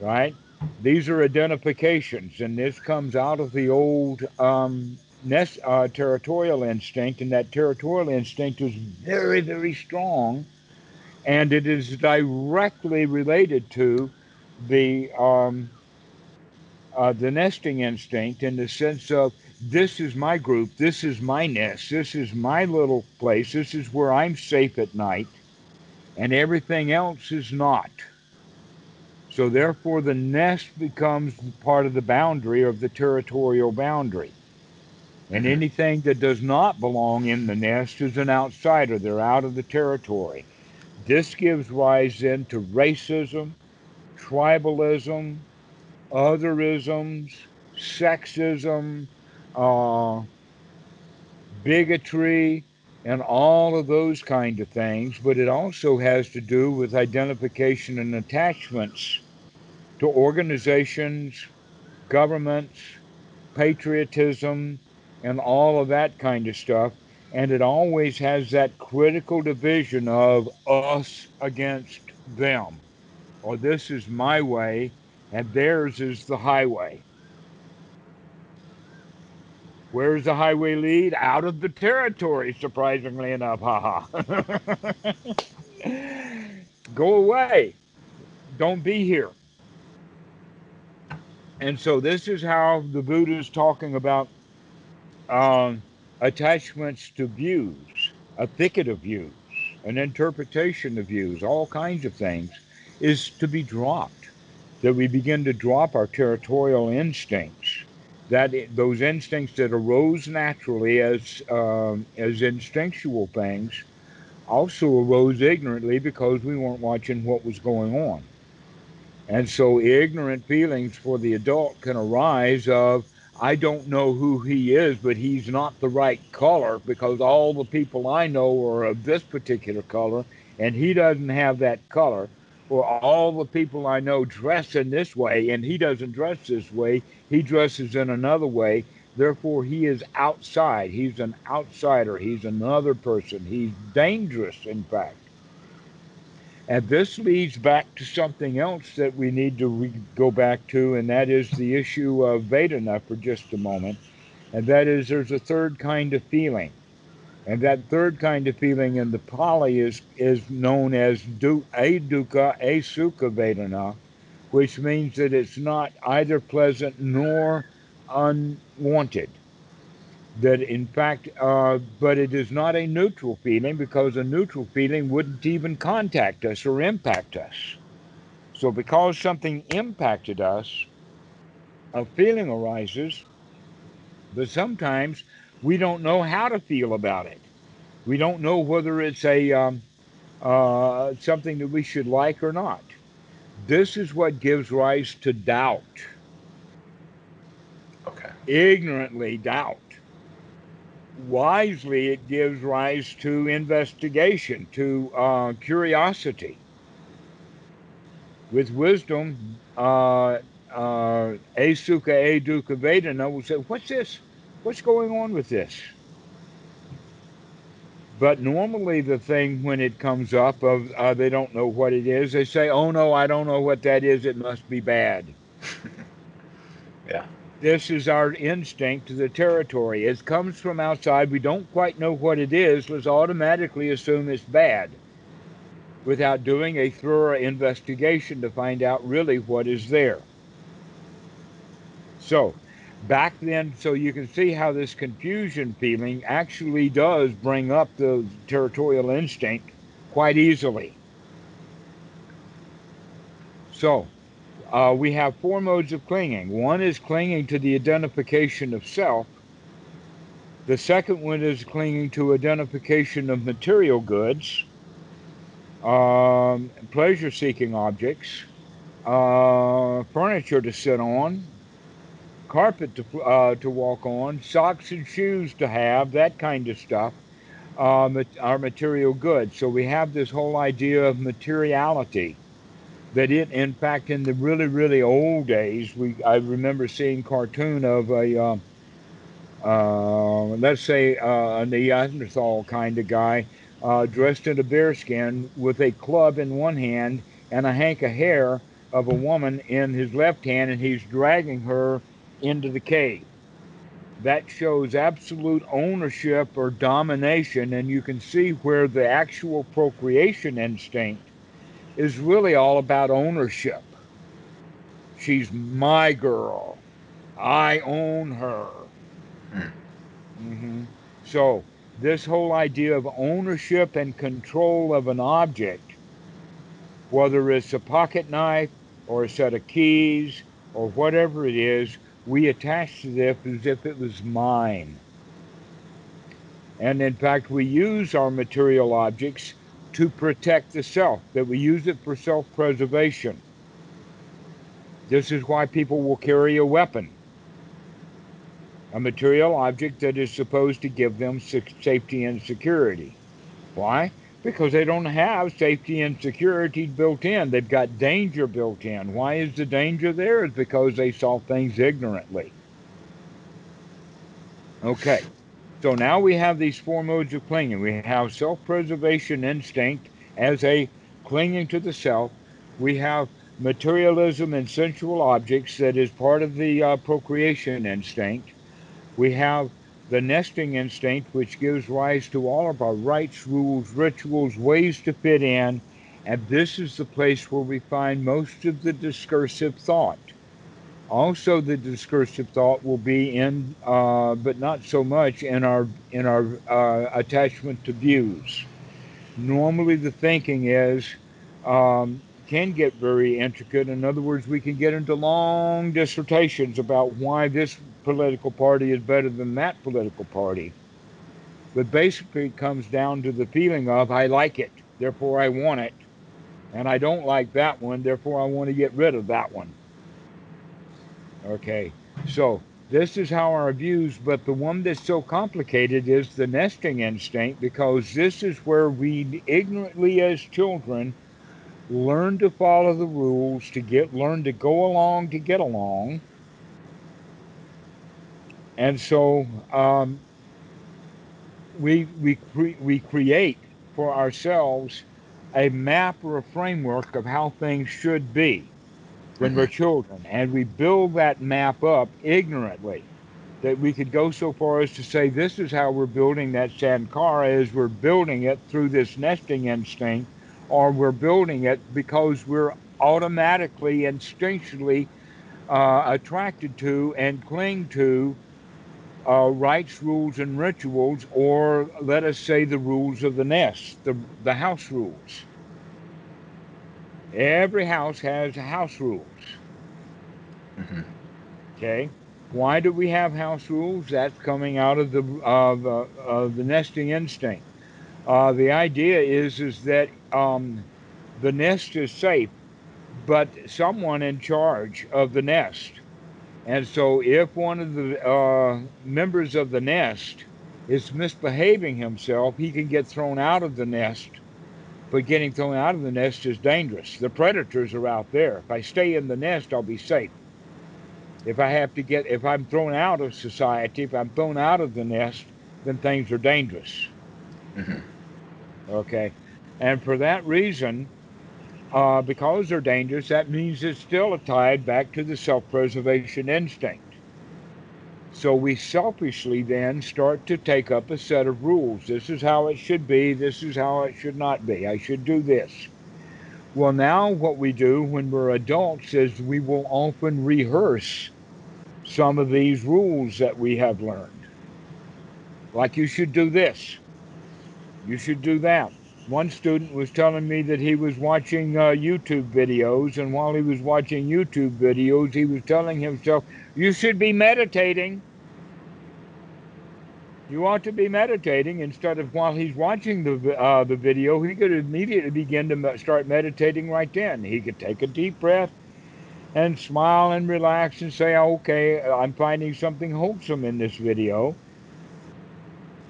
Right? These are identifications, and this comes out of the old um, nest, uh, territorial instinct, and that territorial instinct is very, very strong and it is directly related to the um, uh, the nesting instinct in the sense of this is my group, this is my nest, this is my little place, this is where I'm safe at night, and everything else is not. So therefore, the nest becomes part of the boundary of the territorial boundary. And Mhm. anything that does not belong in the nest is an outsider. They're out of the territory. This gives rise then to racism, tribalism, otherisms, sexism, uh, bigotry, and all of those kind of things. But it also has to do with identification and attachments to organizations, governments, patriotism, and all of that kind of stuff. And it always has that critical division of us against them. Or this is my way and theirs is the highway. Where's the highway lead? Out of the territory, surprisingly enough. Ha ha. *laughs* Go away. Don't be here. And so this is how the Buddha is talking about um, attachments to views, a thicket of views, an interpretation of views, all kinds of things, is to be dropped. That we begin to drop our territorial instincts, that i- those instincts that arose naturally as um, as instinctual things, also arose ignorantly because we weren't watching what was going on. And so ignorant feelings for the adult can arise of I don't know who he is, but he's not the right color because all the people I know are of this particular color and he doesn't have that color. Or all the people I know dress in this way and he doesn't dress this way, he dresses in another way. Therefore, he is outside. He's an outsider. He's another person. He's dangerous, in fact. And this leads back to something else that we need to re- go back to, and that is the issue of Vedana for just a moment. And that is there's a third kind of feeling. And that third kind of feeling in the Pali is, is known as du- adukkha asukha Vedana, which means that it's not either pleasant nor unwanted that in fact, uh, but it is not a neutral feeling because a neutral feeling wouldn't even contact us or impact us. So, because something impacted us, a feeling arises, but sometimes we don't know how to feel about it. We don't know whether it's a um, uh, something that we should like or not. This is what gives rise to doubt, Okay. ignorantly doubt. Wisely it gives rise to investigation, to uh, curiosity. With wisdom, uh, uh, Asukha Adukkha Vedana will say, What's this? What's going on with this? But normally, the thing when it comes up of uh, they don't know what it is, they say, "Oh no, I don't know what that is. It must be bad." *laughs* Yeah. This is our instinct to the territory. It comes from outside. We don't quite know what it is. Let's automatically assume it's bad without doing a thorough investigation to find out really what is there. So, back then, so you can see how this confusion feeling actually does bring up the territorial instinct quite easily. So, uh, we have four modes of clinging. One is clinging to the identification of self. The second one is clinging to identification of material goods, um, pleasure seeking objects, uh, furniture to sit on, carpet to, uh, to walk on, socks and shoes to have, that kind of stuff. uh, our material goods. So we have this whole idea of materiality. That it, in fact, in the really, really old days, we I remember seeing cartoon of a, uh, uh, let's say, uh, a Neanderthal kind of guy uh, dressed in a bearskin with a club in one hand and a hank of hair of a woman in his left hand, and he's dragging her into the cave. That shows absolute ownership or domination, and you can see where the actual procreation instinct is really all about ownership. She's my girl. I own her. Mm-hmm. So, this whole idea of ownership and control of an object, whether it's a pocket knife or a set of keys or whatever it is, we attach to this as if it was mine. And in fact, we use our material objects to protect the self, that we use it for self preservation. This is why people will carry a weapon, a material object that is supposed to give them safety and security. Why? Because they don't have safety and security built in. They've got danger built in. Why is the danger there? It's because they saw things ignorantly. Okay, so now we have these four modes of clinging. We have self preservation instinct as a clinging to the self. We have materialism and sensual objects that is part of the uh, procreation instinct. We have the nesting instinct, which gives rise to all of our rites, rules, rituals, ways to fit in. And this is the place where we find most of the discursive thought. Also, the discursive thought will be in, uh, but not so much in our in our uh, attachment to views. Normally, the thinking is um, can get very intricate. In other words, we can get into long dissertations about why this political party is better than that political party. But basically, it comes down to the feeling of I like it, therefore I want it. And I don't like that one, therefore I want to get rid of that one. Okay, so this is how our views, but the one that's so complicated is the nesting instinct because this is where we ignorantly as children learn to follow the rules to get learn to go along to get along. And so um, we, we, cre- we create for ourselves a map or a framework of how things should be when mm-hmm. we're children. And we build that map up ignorantly that we could go so far as to say this is how we're building that sankhara is we're building it through this nesting instinct or we're building it because we're automatically instinctually uh, attracted to and cling to uh, rites, rules, and rituals, or let us say the rules of the nest, the, the house rules. Every house has house rules. Mm-hmm. Okay, why do we have house rules? That's coming out of the of, uh, of the nesting instinct. Uh, the idea is is that um, the nest is safe, but someone in charge of the nest and so, if one of the uh, members of the nest is misbehaving himself, he can get thrown out of the nest. But getting thrown out of the nest is dangerous. The predators are out there. If I stay in the nest, I'll be safe. If I have to get, if I'm thrown out of society, if I'm thrown out of the nest, then things are dangerous. Mm-hmm. Okay. And for that reason, uh, because they're dangerous, that means it's still tied back to the self preservation instinct. So we selfishly then start to take up a set of rules. This is how it should be, this is how it should not be. I should do this. Well, now what we do when we're adults is we will often rehearse some of these rules that we have learned. Like you should do this, you should do that one student was telling me that he was watching uh, YouTube videos, and while he was watching YouTube videos, he was telling himself, You should be meditating. You ought to be meditating instead of while he's watching the, uh, the video, he could immediately begin to start meditating right then. He could take a deep breath and smile and relax and say, Okay, I'm finding something wholesome in this video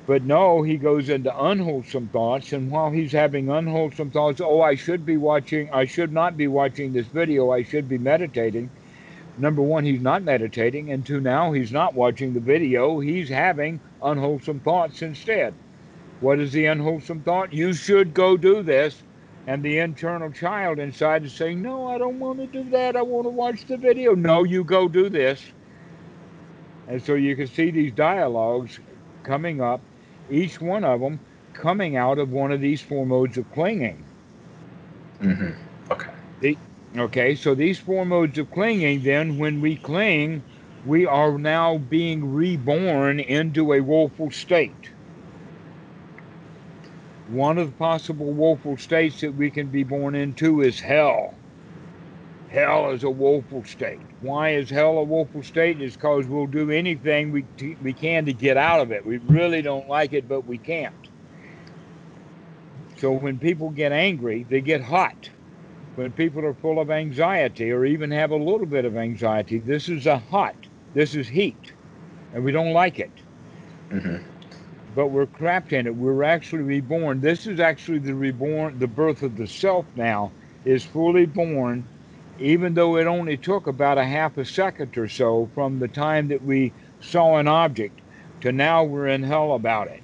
But no, he goes into unwholesome thoughts, and while he's having unwholesome thoughts, oh, I should be watching, I should not be watching this video, I should be meditating. Number one, he's not meditating, and two, now he's not watching the video, he's having unwholesome thoughts instead. What is the unwholesome thought? You should go do this. And the internal child inside is saying, No, I don't want to do that. I want to watch the video. No, you go do this. And so you can see these dialogues coming up each one of them coming out of one of these four modes of clinging. Mm-hmm. Okay. The, okay, so these four modes of clinging, then when we cling, we are now being reborn into a woeful state. One of the possible woeful states that we can be born into is hell. Hell is a woeful state. Why is hell a woeful state? Is because we'll do anything we, t- we can to get out of it. We really don't like it, but we can't. So when people get angry, they get hot. When people are full of anxiety or even have a little bit of anxiety, this is a hot, this is heat, and we don't like it. Mm-hmm. But we're trapped in it. We're actually reborn. This is actually the reborn, the birth of the self now is fully born even though it only took about a half a second or so from the time that we saw an object to now we're in hell about it.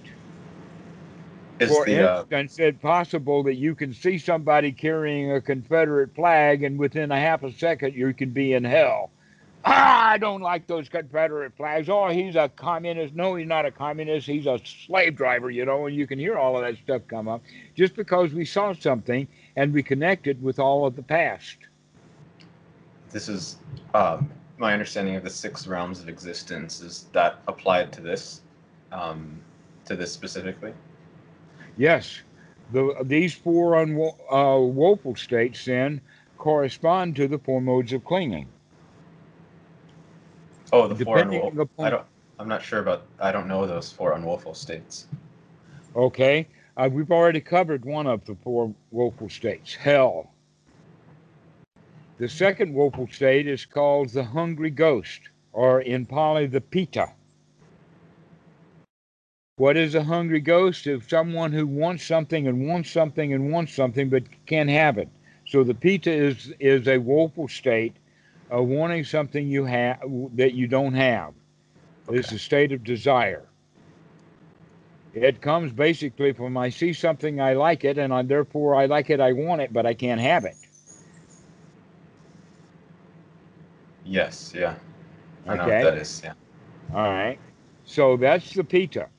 Is For the uh, instance, it's possible that you can see somebody carrying a Confederate flag, and within a half a second, you can be in hell. Ah, I don't like those Confederate flags. Oh, he's a communist. No, he's not a communist. He's a slave driver, you know, and you can hear all of that stuff come up just because we saw something and we connected with all of the past. This is um, my understanding of the six realms of existence. Is that applied to this, um, to this specifically? Yes, the, these four unwo- uh, woeful states then correspond to the four modes of clinging. Oh, the four. Depending Unwo- upon- I don't. I'm not sure about. I don't know those four unwoeful states. Okay, uh, we've already covered one of the four woeful states, hell. The second woeful state is called the hungry ghost, or in Pali, the peta. What is a hungry ghost? Is someone who wants something and wants something and wants something but can't have it. So the peta is is a woeful state of wanting something you have that you don't have. It's a state of desire. It comes basically from I see something, I like it, and I, therefore I like it, I want it, but I can't have it. Yes. Yeah. I know Okay. that is. Yeah. All right. So that's the peta.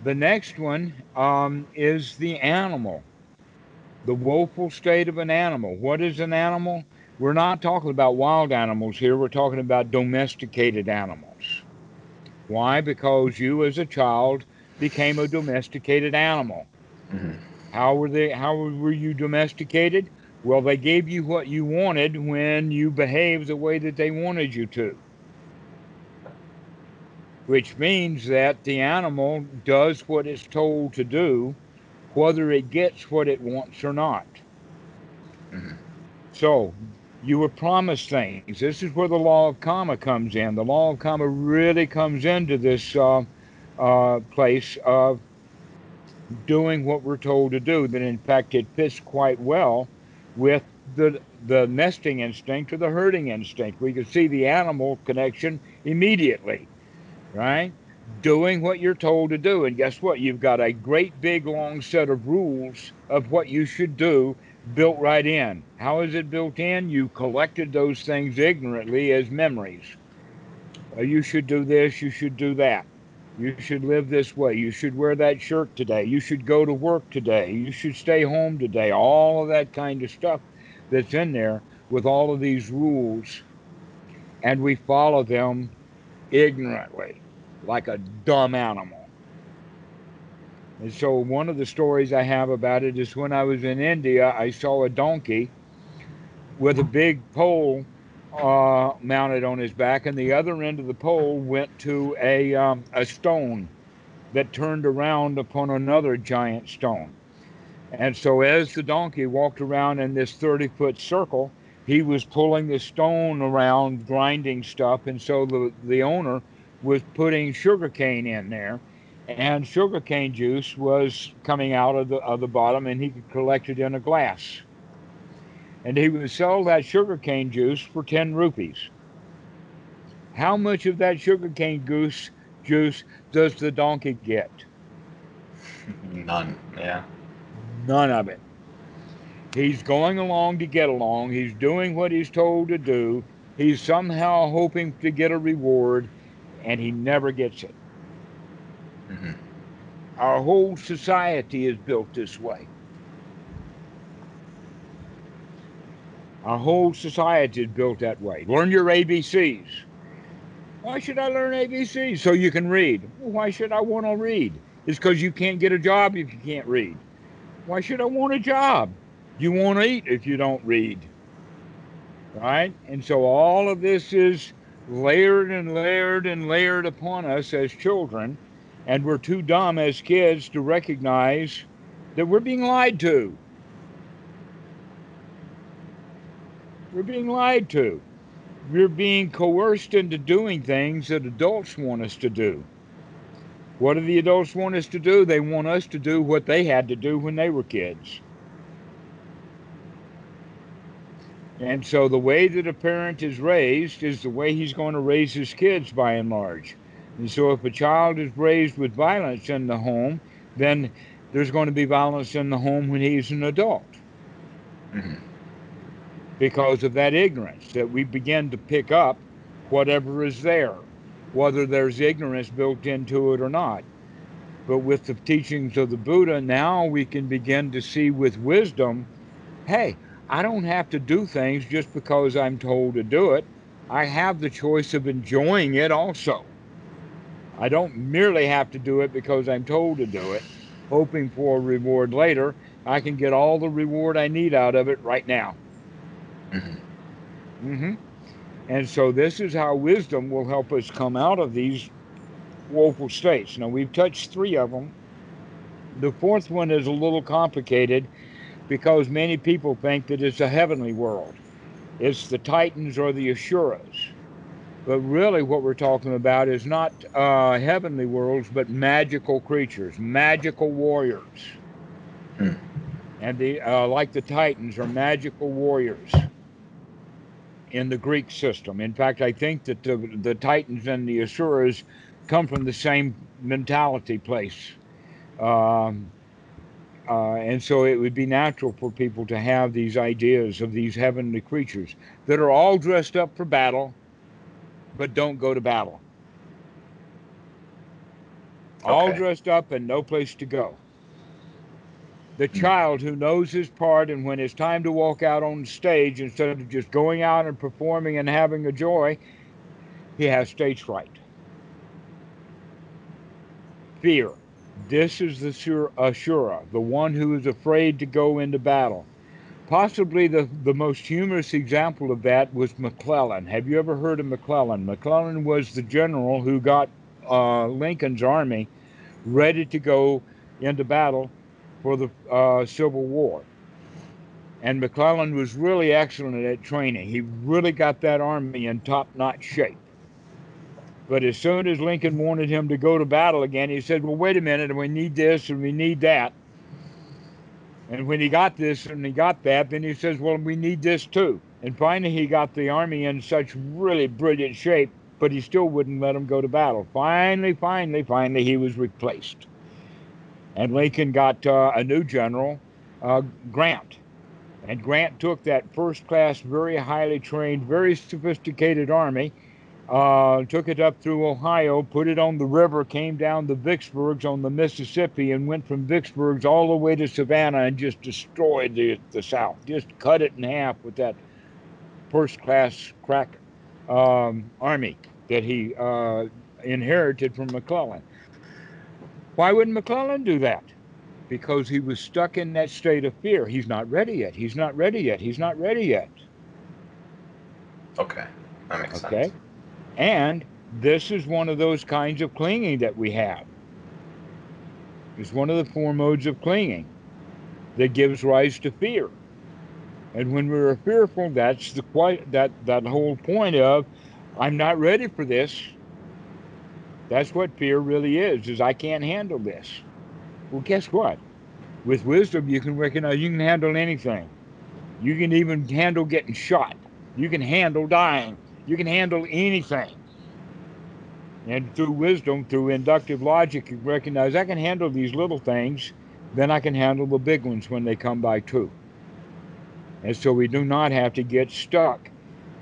The next one um, is the animal, the woeful state of an animal. What is an animal? We're not talking about wild animals here. We're talking about domesticated animals. Why? Because you, as a child, became a domesticated animal. hmm How were they? How were you domesticated? Well, they gave you what you wanted when you behaved the way that they wanted you to. Which means that the animal does what it's told to do, whether it gets what it wants or not. Mhm. So, you were promised things. This is where the law of karma comes in. The law of karma really comes into this uh, uh, place of doing what we're told to do. That in fact it fits quite well with the the nesting instinct or the herding instinct. We can see the animal connection immediately, right? Doing what you're told to do, and guess what? You've got a great big long set of rules of what you should do built right in. How is it built in? You collected those things ignorantly as memories. You should do this. You should do that. You should live this way. You should wear that shirt today. You should go to work today. You should stay home today. All of that kind of stuff that's in there with all of these rules. And we follow them ignorantly, like a dumb animal. And so, one of the stories I have about it is when I was in India, I saw a donkey with a big pole uh, mounted on his back, and the other end of the pole went to a um, a stone that turned around upon another giant stone. And so, as the donkey walked around in this 30 foot circle, he was pulling the stone around, grinding stuff, and so the the owner was putting sugar cane in there, and sugarcane juice was coming out of the of the bottom, and he could collect it in a glass. And he would sell that sugarcane juice for ten rupees. How much of that sugarcane goose juice does the donkey get? *laughs* None. Yeah. None of it. He's going along to get along. He's doing what he's told to do. He's somehow hoping to get a reward, and he never gets it. hmm Our whole society is built this way. Our whole society is built that way. Learn your ABCs. Why should I learn ABCs? So you can read. Why should I want to read? It's because you can't get a job if you can't read. Why should I want a job? You won't eat if you don't read. Right? And so all of this is layered and layered and layered upon us as children. And we're too dumb as kids to recognize that we're being lied to. We're being lied to. We're being coerced into doing things that adults want us to do. What do the adults want us to do? They want us to do what they had to do when they were kids. And so the way that a parent is raised is the way he's going to raise his kids by and large. And so if a child is raised with violence in the home, then there's going to be violence in the home when he's an adult hmm because of that ignorance that we begin to pick up whatever is there, whether there's ignorance built into it or not. But with the teachings of the Buddha, now we can begin to see with wisdom hey, I don't have to do things just because I'm told to do it. I have the choice of enjoying it also. I don't merely have to do it because I'm told to do it, hoping for a reward later. I can get all the reward I need out of it right now. Hmm hmm And so this is how wisdom will help us come out of these woeful states. Now we've touched three of them. The fourth one is a little complicated because many people think that it's a heavenly world. It's the Titans or the Asuras. But really, what we're talking about is not uh, heavenly worlds, but magical creatures, magical warriors. Hmm. And the uh, like the Titans are magical warriors in the Greek system. In fact, I think that the, the Titans and the Asuras come from the same mentality place. Um, uh, and so it would be natural for people to have these ideas of these heavenly creatures that are all dressed up for battle, but don't go to battle. All dressed up and no place to go. The child who knows his part, and when it's time to walk out on stage, instead of just going out and performing and having a joy, he has stage fright. Fear. This is the sur- Asura, the one who is afraid to go into battle. Possibly the, the most humorous example of that was McClellan. Have you ever heard of McClellan? McClellan was the general who got uh, Lincoln's army ready to go into battle for the uh, Civil War. And McClellan was really excellent at training. He really got that army in top notch shape. But as soon as Lincoln wanted him to go to battle again, he said, Well, wait a minute, and we need this and we need that. And when he got this and he got that, then he says, Well, we need this too. And finally, he got the army in such really brilliant shape, but he still wouldn't let him go to battle. Finally, finally, finally, he was replaced. And Lincoln got uh, a new general, uh, Grant. And Grant took that first class, very highly trained, very sophisticated army, uh, took it up through Ohio, put it on the river, came down the Vicksburgs on the Mississippi, and went from Vicksburgs all the way to Savannah and just destroyed the, the South. Just cut it in half with that first class crack um, army that he uh, inherited from McClellan. Why wouldn't McClellan do that? Because he was stuck in that state of fear. He's not ready yet. He's not ready yet. He's not ready yet. Okay. That makes Okay. sense. And this is one of those kinds of clinging that we have. It's one of the four modes of clinging that gives rise to fear. And when we're fearful, that's the quite that that whole point of I'm not ready for this. That's what fear really is, is I can't handle this. Well, guess what? With wisdom, you can recognize you can handle anything. You can even handle getting shot. You can handle dying. You can handle anything. And through wisdom, through inductive logic, you recognize I can handle these little things, then I can handle the big ones when they come by too. And so we do not have to get stuck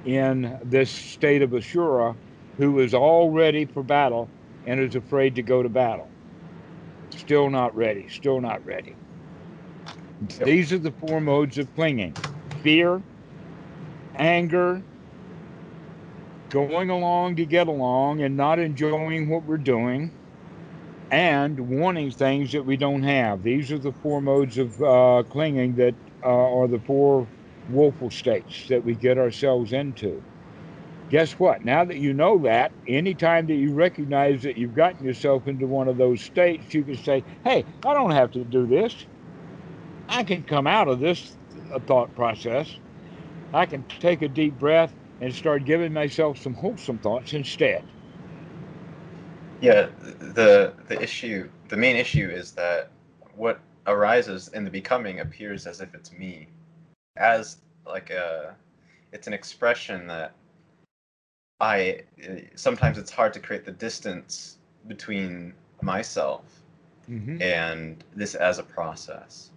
in this state of Asura who is all ready for battle and is afraid to go to battle. Still not ready, still not ready. These are the four modes of clinging fear, anger, going along to get along and not enjoying what we're doing, and wanting things that we don't have. These are the four modes of uh, clinging that uh, are the four woeful states that we get ourselves into. Guess what? Now that you know that, anytime that you recognize that you've gotten yourself into one of those states, you can say, hey, I don't have to do this. I can come out of this thought process. I can take a deep breath and start giving myself some wholesome thoughts instead. Yeah, the the issue, the main issue is that what arises in the becoming appears as if it's me, as like a, it's an expression that I sometimes it's hard to create the distance between myself mm-hmm. and this as a process.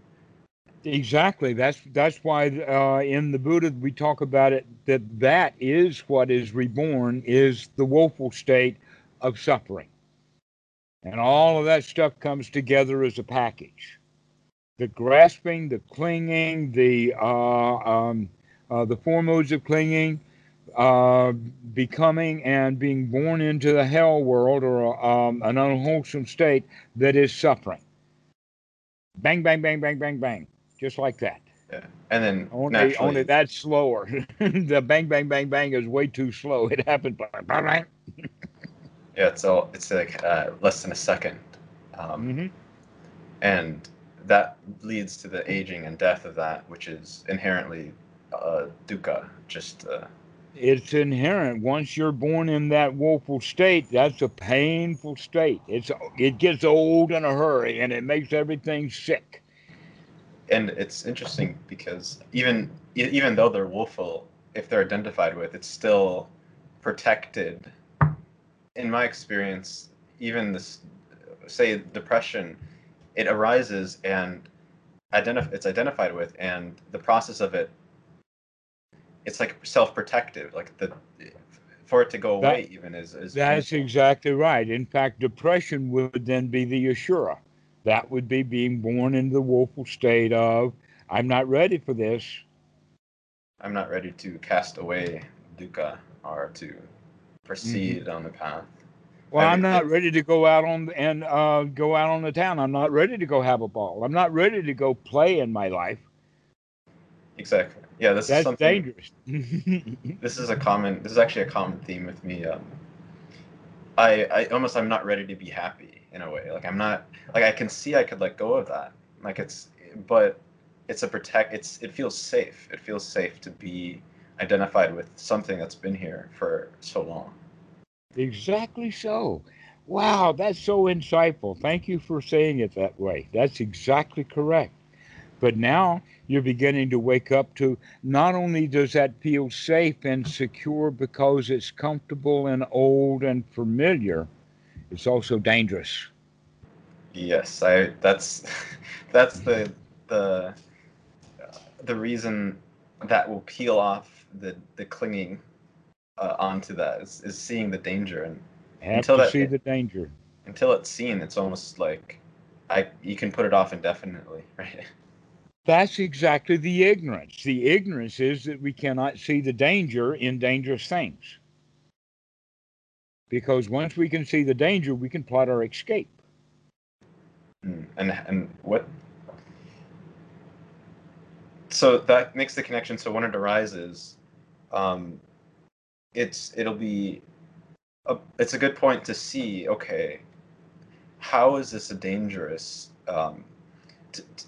Exactly. That's that's why uh, in the Buddha we talk about it that that is what is reborn is the woeful state of suffering, and all of that stuff comes together as a package. The grasping, the clinging, the uh, um, uh, the four modes of clinging, uh, becoming and being born into the hell world or um, an unwholesome state that is suffering. Bang, bang, bang, bang, bang, bang just like that. Yeah. And then only naturally, only that's slower. *laughs* the bang bang bang bang is way too slow. It happened. Bang, bang. *laughs* yeah, it's all it's like uh, less than a second, um, mm-hmm. and that leads to the aging and death of that, which is inherently uh, dukkha. Just uh, it's inherent. Once you're born in that woeful state, that's a painful state. It's it gets old in a hurry, and it makes everything sick and it's interesting because even even though they're woeful, if they're identified with, it's still protected. In my experience, even this, say, depression, it arises and identif- it's identified with, and the process of it, it's like self-protective. Like the for it to go away, that, even is, is that's painful. exactly right. In fact, depression would then be the Asura that would be being born into the woeful state of, I'm not ready for this. I'm not ready to cast away dukkha or to proceed mm-hmm. on the path. Well, I'm not ready to go out on and uh, go out on the town. I'm not ready to go have a ball. I'm not ready to go play in my life. Exactly. Yeah, this That's is something dangerous. *laughs* this is a common. This is actually a common theme with me. Um, I, I almost I'm not ready to be happy in a way. Like I'm not like I can see I could let go of that. Like it's but it's a protect it's it feels safe. It feels safe to be identified with something that's been here for so long. Exactly so. Wow, that's so insightful. Thank you for saying it that way. That's exactly correct. But now you're beginning to wake up to not only does that feel safe and secure because it's comfortable and old and familiar, it's also dangerous. Yes, I. That's *laughs* that's the the the reason that will peel off the the clinging uh, onto that is, is seeing the danger and until that, see the danger. Until it's seen, it's almost like I you can put it off indefinitely, *laughs* right? That's exactly the ignorance. The ignorance is that we cannot see the danger in dangerous things because once we can see the danger, we can plot our escape. Hmm. And and what? So that makes the connection. So when it arises, um, it's it'll be, a, it's a good point to see. Okay, how is this a dangerous? Um, to, to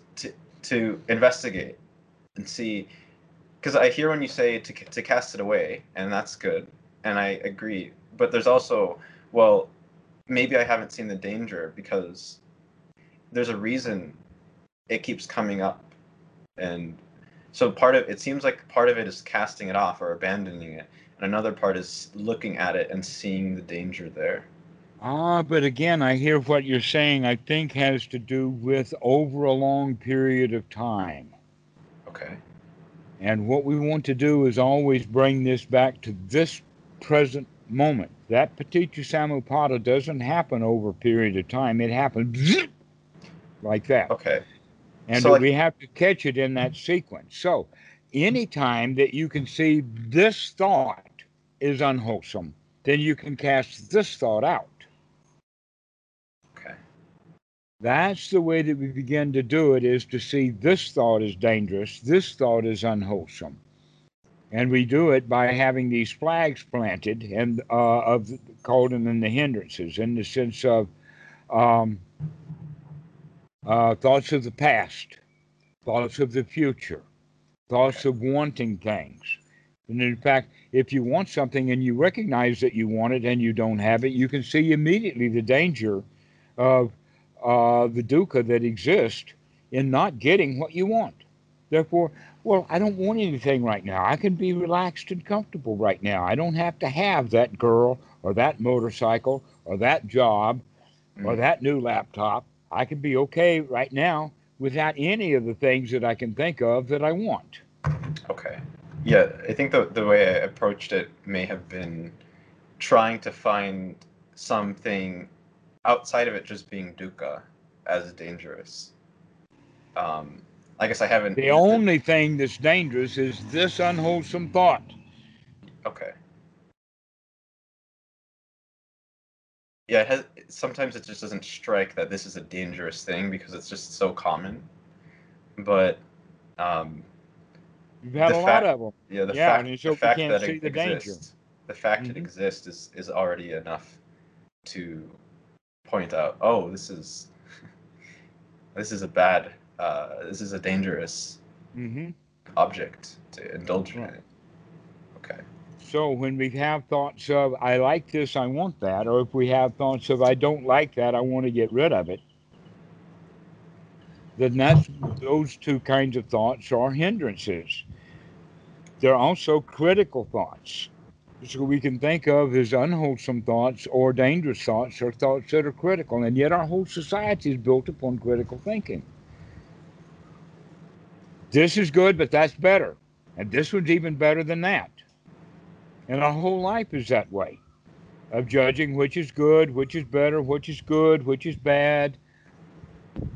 to investigate and see, because I hear when you say to to cast it away, and that's good, and I agree but there's also well maybe I haven't seen the danger because there's a reason it keeps coming up. And so part of it seems like part of it is casting it off or abandoning it. And another part is looking at it and seeing the danger there. Ah, but again, I hear what you're saying, I think has to do with over a long period of time. Okay. And what we want to do is always bring this back to this present moment. That paticca samuppada doesn't happen over a period of time. It happens *laughs* like that. Okay. And So, we have to catch it in that sequence. So anytime that you can see this thought is unwholesome, then you can cast this thought out. Okay. That's the way that we begin to do it is to see this thought is dangerous, this thought is unwholesome. And we do it by having these flags planted and uh, of called them the hindrances in the sense of um, uh, thoughts of the past, thoughts of the future, thoughts of wanting things. And in fact, if you want something and you recognize that you want it and you don't have it, you can see immediately the danger of uh, the dukkha that exists in not getting what you want. Therefore, well, I don't want anything right now. I can be relaxed and comfortable right now. I don't have to have that girl or that motorcycle or that job or Mm. that new laptop. I can be okay right now without any of the things that I can think of that I want. Okay. Yeah, I think the the way I approached it may have been trying to find something outside of it just being dukkha as dangerous. Um, I guess I haven't. The only thing that's dangerous is this unwholesome thought. Okay. Yeah, it has, sometimes it just doesn't strike that this is a dangerous thing because it's just so common. But um, You've had a lot of them. yeah, the Yeah, fact, and the so fact that see it the danger. exists, the fact it Mhm. exists is is already enough to point out. Oh, this is this is a bad. Uh, this is a dangerous mm-hmm. object to indulge in. Right. it. Okay. So when we have thoughts of I like this, I want that, or if we have thoughts of I don't like that, I want to get rid of it, then that's those two kinds of thoughts are hindrances. They're also critical thoughts. So we can think of as unwholesome thoughts or dangerous thoughts or thoughts that are critical, and yet our whole society is built upon critical thinking. This is good, but that's better. And this one's even better than that. And our whole life is that way of judging which is good, which is better, which is good, which is bad.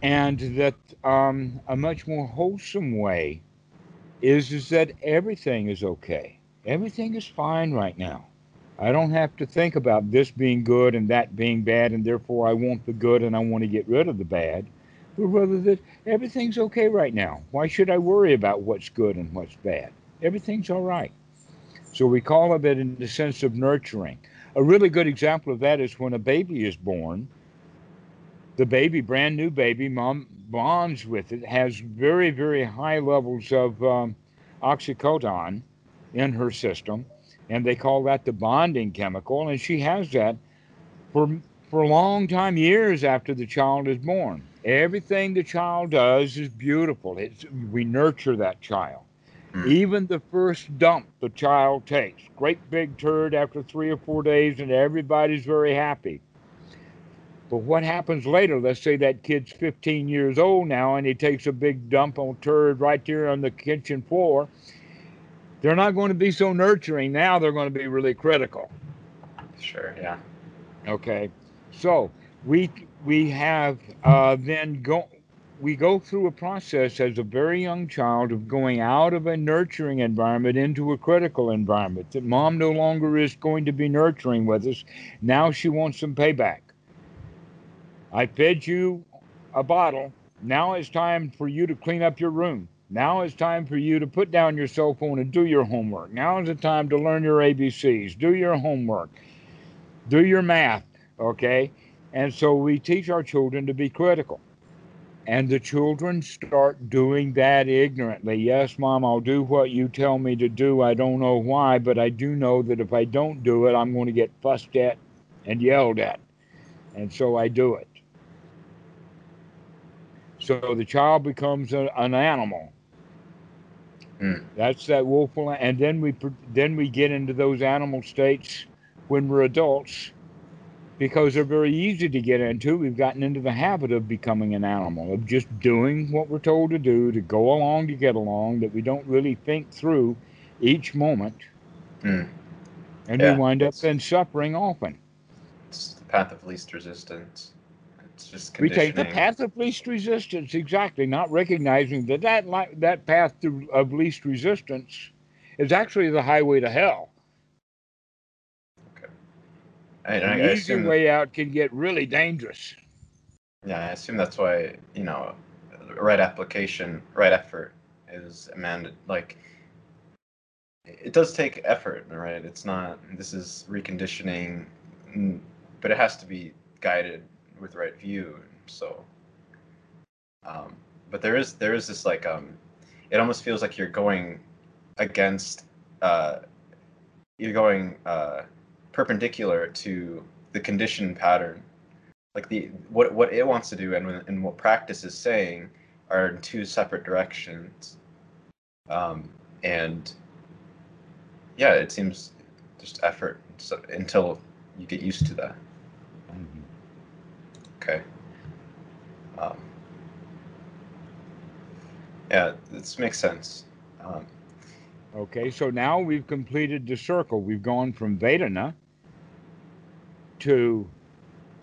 And that um, a much more wholesome way is, is that everything is okay. Everything is fine right now. I don't have to think about this being good and that being bad, and therefore I want the good and I want to get rid of the bad. But rather that everything's okay right now. Why should I worry about what's good and what's bad? Everything's all right. So we call of it in the sense of nurturing. A really good example of that is when a baby is born. The baby, brand new baby, mom bonds with it, has very, very high levels of um, oxycodone in her system, and they call that the bonding chemical. And she has that for for a long time, years after the child is born. Everything the child does is beautiful. It's we nurture that child. Mm. Even the first dump the child takes, great big turd after three or four days, and everybody's very happy. But what happens later? Let's say that kid's 15 years old now, and he takes a big dump on turd right there on the kitchen floor. They're not going to be so nurturing now. They're going to be really critical. Sure. Yeah. Okay, so we we have uh, then go we go through a process as a very young child of going out of a nurturing environment into a critical environment. That mom no longer is going to be nurturing with us. Now she wants some payback. I fed you a bottle. Now it's time for you to clean up your room. Now it's time for you to put down your cell phone and do your homework. Now is the time to learn your ABCs, do your homework, do your math, okay? And so we teach our children to be critical. And the children start doing that ignorantly. Yes, mom, I'll do what you tell me to do. I don't know why, but I do know that if I don't do it, I'm going to get fussed at and yelled at. And so I do it. So the child becomes a, an animal. Mm. That's that willful, and then we then we get into those animal states when we're adults, because they're very easy to get into. We've gotten into the habit of becoming an animal, of just doing what we're told to do, to go along to get along, that we don't really think through each moment, Mm. and Yeah, we wind up in suffering often. It's the path of least resistance. It's just We take the path of least resistance, exactly, not recognizing that that, li- that path to, of least resistance is actually the highway to hell. And I, I the easy way out can get really dangerous. yeah, I assume that's why you know, right application, right effort is amended. Like, it does take effort, right? It's not. This is reconditioning, but it has to be guided with right view. So, um, but there is there is this like um, it almost feels like you're going against, uh, you're going uh, perpendicular to the condition pattern. Like the what what it wants to do and and what practice is saying are in two separate directions. Um, and yeah, it seems just effort so, until you get used to that. Okay. Um, yeah, this makes sense. Um, Okay, so now we've completed the circle. We've gone from Vedana to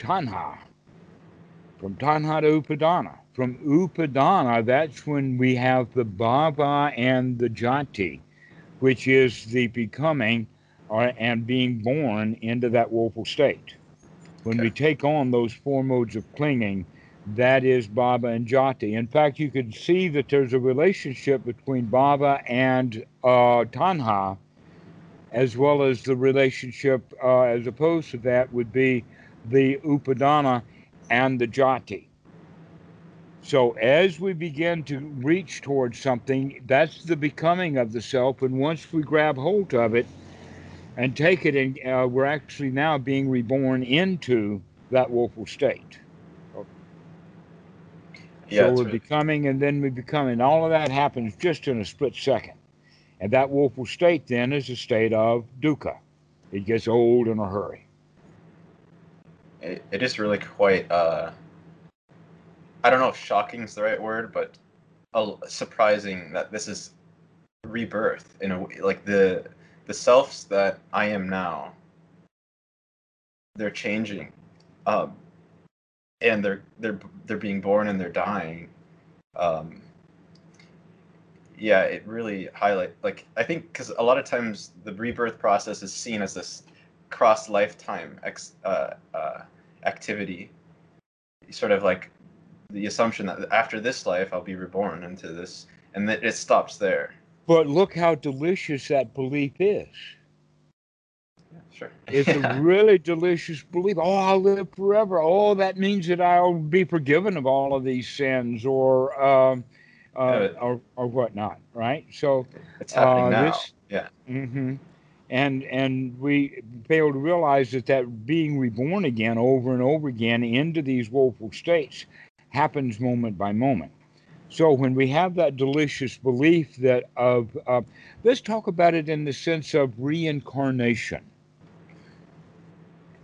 Tanha, from Tanha to Upadana. From Upadana, that's when we have the Bhava and the Jati, which is the becoming uh, and being born into that woeful state. When we take on those four modes of clinging, that is Bhava and Jati. In fact, you can see that there's a relationship between Bhava and uh, Tanha, as well as the relationship, uh, as opposed to that, would be the Upadana and the Jati. So as we begin to reach towards something, that's the becoming of the self. And once we grab hold of it and take it, and uh, we're actually now being reborn into that woeful state. yeah, so we're really- becoming, and then we become, and all of that happens just in a split second. And that woeful state then is a state of dukkha. It gets old in a hurry. it, it is really quite uh i don't know if shocking is the right word but uh, surprising that this is rebirth in a way like the the selves that i am now they're changing um and they're they're they're being born and they're dying. Um yeah it really highlight like i think because a lot of times the rebirth process is seen as this cross lifetime ex, uh, uh, activity. Sort of like the assumption that after this life i'll be reborn into this and that it stops there But look how delicious that belief is. yeah, sure It's a *laughs* really delicious belief. Oh, I'll live forever. Oh, that means that I'll be forgiven of all of these sins or um, uh, or, or whatnot, right? So it's happening uh, now this- yeah hmm And and we fail to realize that that being reborn again over and over again into these woeful states happens moment by moment. So when we have that delicious belief that of uh, let's talk about it in the sense of reincarnation,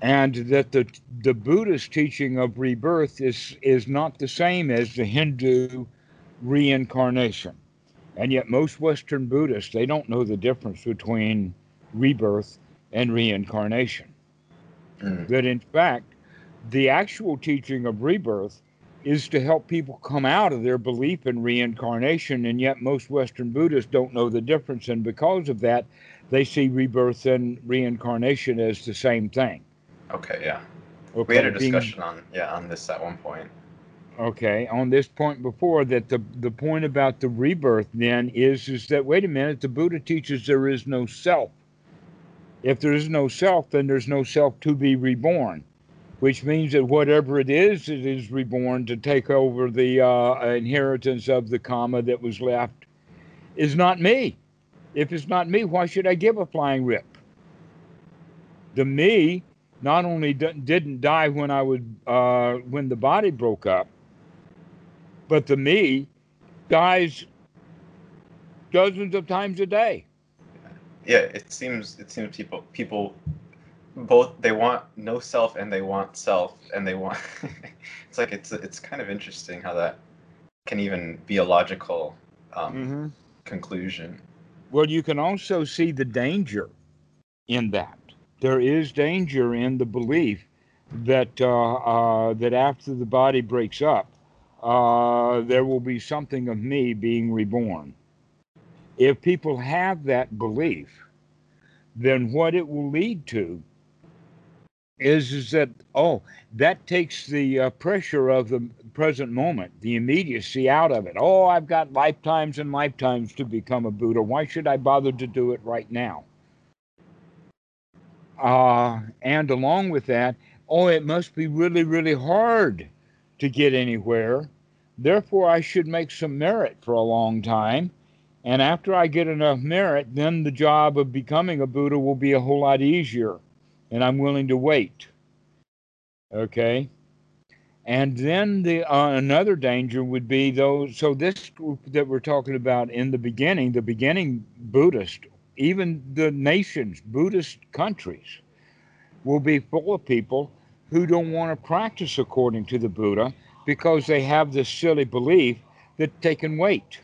and that the the Buddhist teaching of rebirth is is not the same as the Hindu reincarnation. And yet, most Western Buddhists, they don't know the difference between rebirth and reincarnation. Mm. That, in fact, the actual teaching of rebirth is to help people come out of their belief in reincarnation. And yet, most Western Buddhists don't know the difference. And because of that, they see rebirth and reincarnation as the same thing. okay yeah Okay, we had a being- discussion on yeah on this at one point okay on this point before that the the point about the rebirth then is is that wait a minute the buddha teaches there is no self if there is no self then there's no self to be reborn which means that whatever it is it is reborn to take over the uh, inheritance of the karma that was left. Is not me. If it's not me why should i give a flying rip? The me not only didn't die when I was uh, when the body broke up, but the me dies dozens of times a day. Yeah, it seems it seems people people both they want no self and they want self and they want *laughs* it's like it's it's kind of interesting how that can even be a logical um, Mm-hmm. conclusion. Well, you can also see the danger in that. There is danger in the belief that uh, uh, that after the body breaks up, uh, there will be something of me being reborn. If people have that belief, then what it will lead to is is that oh that takes the uh, pressure of the present moment the immediacy out of it. Oh i've got lifetimes and lifetimes to become a buddha. Why should i bother to do it right now? Uh, and along with that oh it must be really really hard to get anywhere. Therefore i should make some merit for a long time. And after i get enough merit then the job of becoming a buddha will be a whole lot easier and I'm willing to wait. Okay. And then the uh, another danger would be those. So this group that we're talking about in the beginning, the beginning Buddhist, even the nations, Buddhist countries, will be full of people who don't want to practice according to the Buddha because they have this silly belief that they can wait,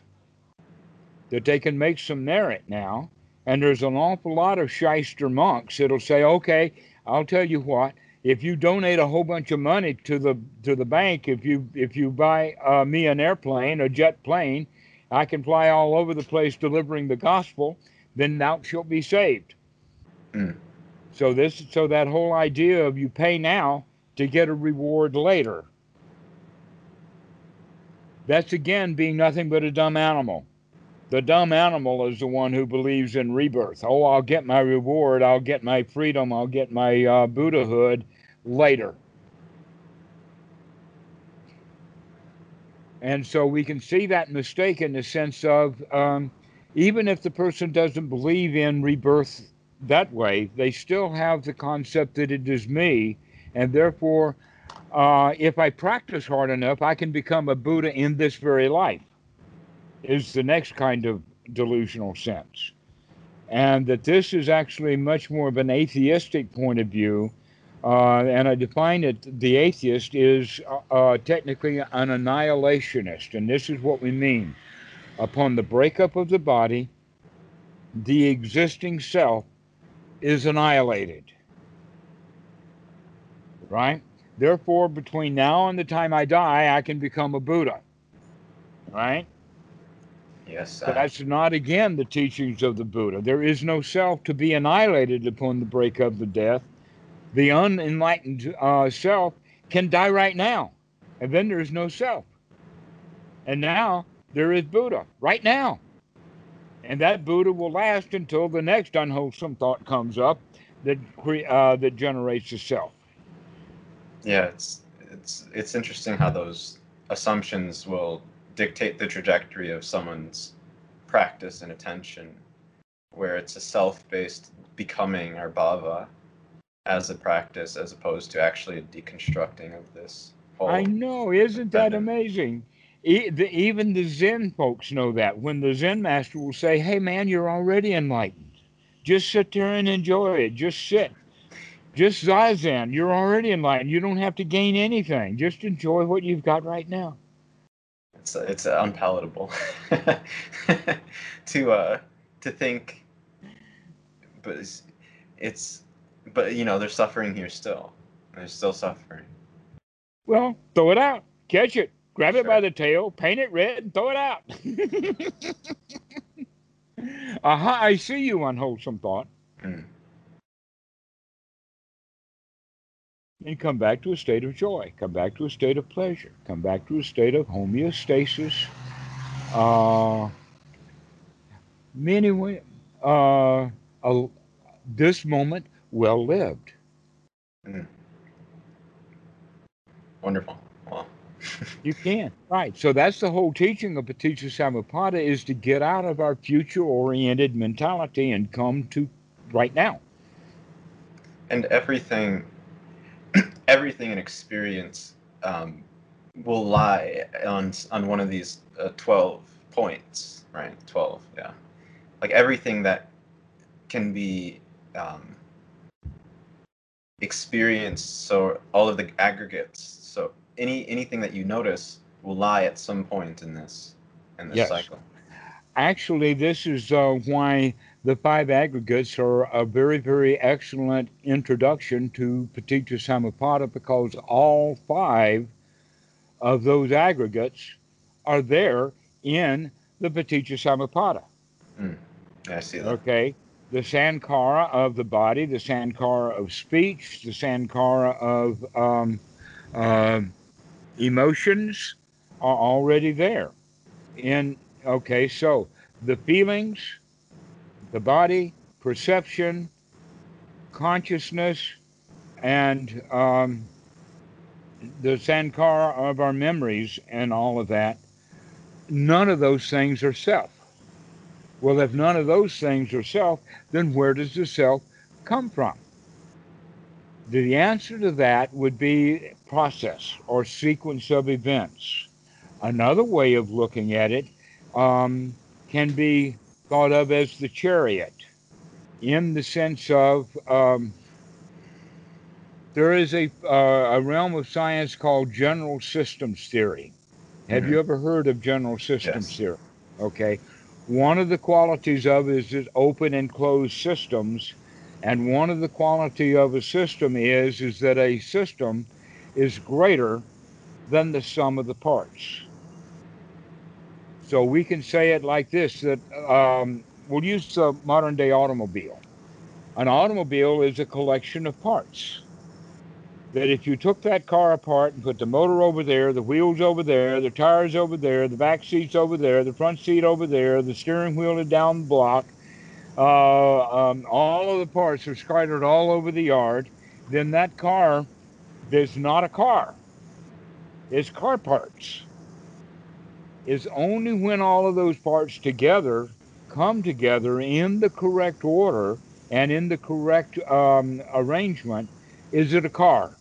that they can make some merit now, and there's an awful lot of shyster monks that'll say, okay, I'll tell you what, if you donate a whole bunch of money to the to the bank, if you if you buy uh, me an airplane, a jet plane, I can fly all over the place delivering the gospel, then thou shalt be saved. Mm. So this so that whole idea of you pay now to get a reward later. That's again being nothing but a dumb animal. The dumb animal is the one who believes in rebirth. Oh, I'll get my reward, I'll get my freedom, I'll get my uh, Buddhahood later. And so we can see that mistake in the sense of um, even if the person doesn't believe in rebirth that way, they still have the concept that it is me, and therefore, uh, if I practice hard enough, I can become a Buddha in this very life is the next kind of delusional sense. And that this is actually much more of an atheistic point of view. Uh, and I define it the atheist is uh, uh, technically an annihilationist. And this is what we mean. Upon the breakup of the body, the existing self is annihilated. Right? Therefore, between now and the time I die, I can become a Buddha. Right? Yes. That's not again the teachings of the Buddha. There is no self to be annihilated upon the break of the death. The unenlightened uh, self can die right now, and then there is no self. And now there is Buddha right now, and that Buddha will last until the next unwholesome thought comes up that uh, that generates the self. Yeah, it's it's it's interesting how those assumptions will dictate the trajectory of someone's practice and attention, where it's a self-based becoming or bhava as a practice, as opposed to actually a deconstructing of this. Whole I know, isn't that amazing? E- the, even the Zen folks know that. When the Zen master will say, "Hey, man, you're already enlightened. Just sit there and enjoy it. Just sit." Just zazen, you're already enlightened. You don't have to gain anything. Just enjoy what you've got right now it's it's unpalatable. *laughs* To uh to think but it's, it's but you know they're suffering here still. They're still suffering. Well throw it out. Catch it. Grab sure. it by the tail. Paint it red and throw it out. *laughs* Aha i see you unwholesome thought. Mm. And come back to a state of joy, come back to a state of pleasure, come back to a state of homeostasis. Uh, many, uh, uh, this moment well lived. Mm. Wonderful. Wow. *laughs* you can right. So that's the whole teaching of Paticca Samuppada is to get out of our future-oriented mentality and come to right now. And everything everything in experience um, will lie on on one of these uh, 12 points right? 12 yeah. Like everything that can be um, experienced so all of the aggregates so any anything that you notice will lie at some point in this in this Yes. cycle. Actually, this is uh, why the five aggregates are a very, very excellent introduction to Paticca Samuppada because all five of those aggregates are there in the Paticca Samuppada. yeah i see that Okay. The sankhara of the body, the sankhara of speech, the sankhara of um, um emotions are already there. In okay, so the feelings, the body, perception, consciousness, and um, the sankhara of our memories and all of that, none of those things are self. Well, if none of those things are self, then where does the self come from? The answer to that would be process or sequence of events. Another way of looking at it um, can be thought of as the chariot, in the sense of um, there is a, uh, a realm of science called general systems theory. Have you ever heard of general systems Yes. theory? Okay. One of the qualities of it is open and closed systems, and one of the quality of a system is is that a system is greater than the sum of the parts. So we can say it like this: that um, we'll use the modern day automobile. An automobile is a collection of parts. That if you took that car apart and put the motor over there, the wheels over there, the tires over there, the back seats over there, the front seat over there, the steering wheel down the block, uh, um, all of the parts are scattered all over the yard, then that car is not a car. It's car parts. It's only when all of those parts together come together in the correct order and in the correct um, arrangement is it a car.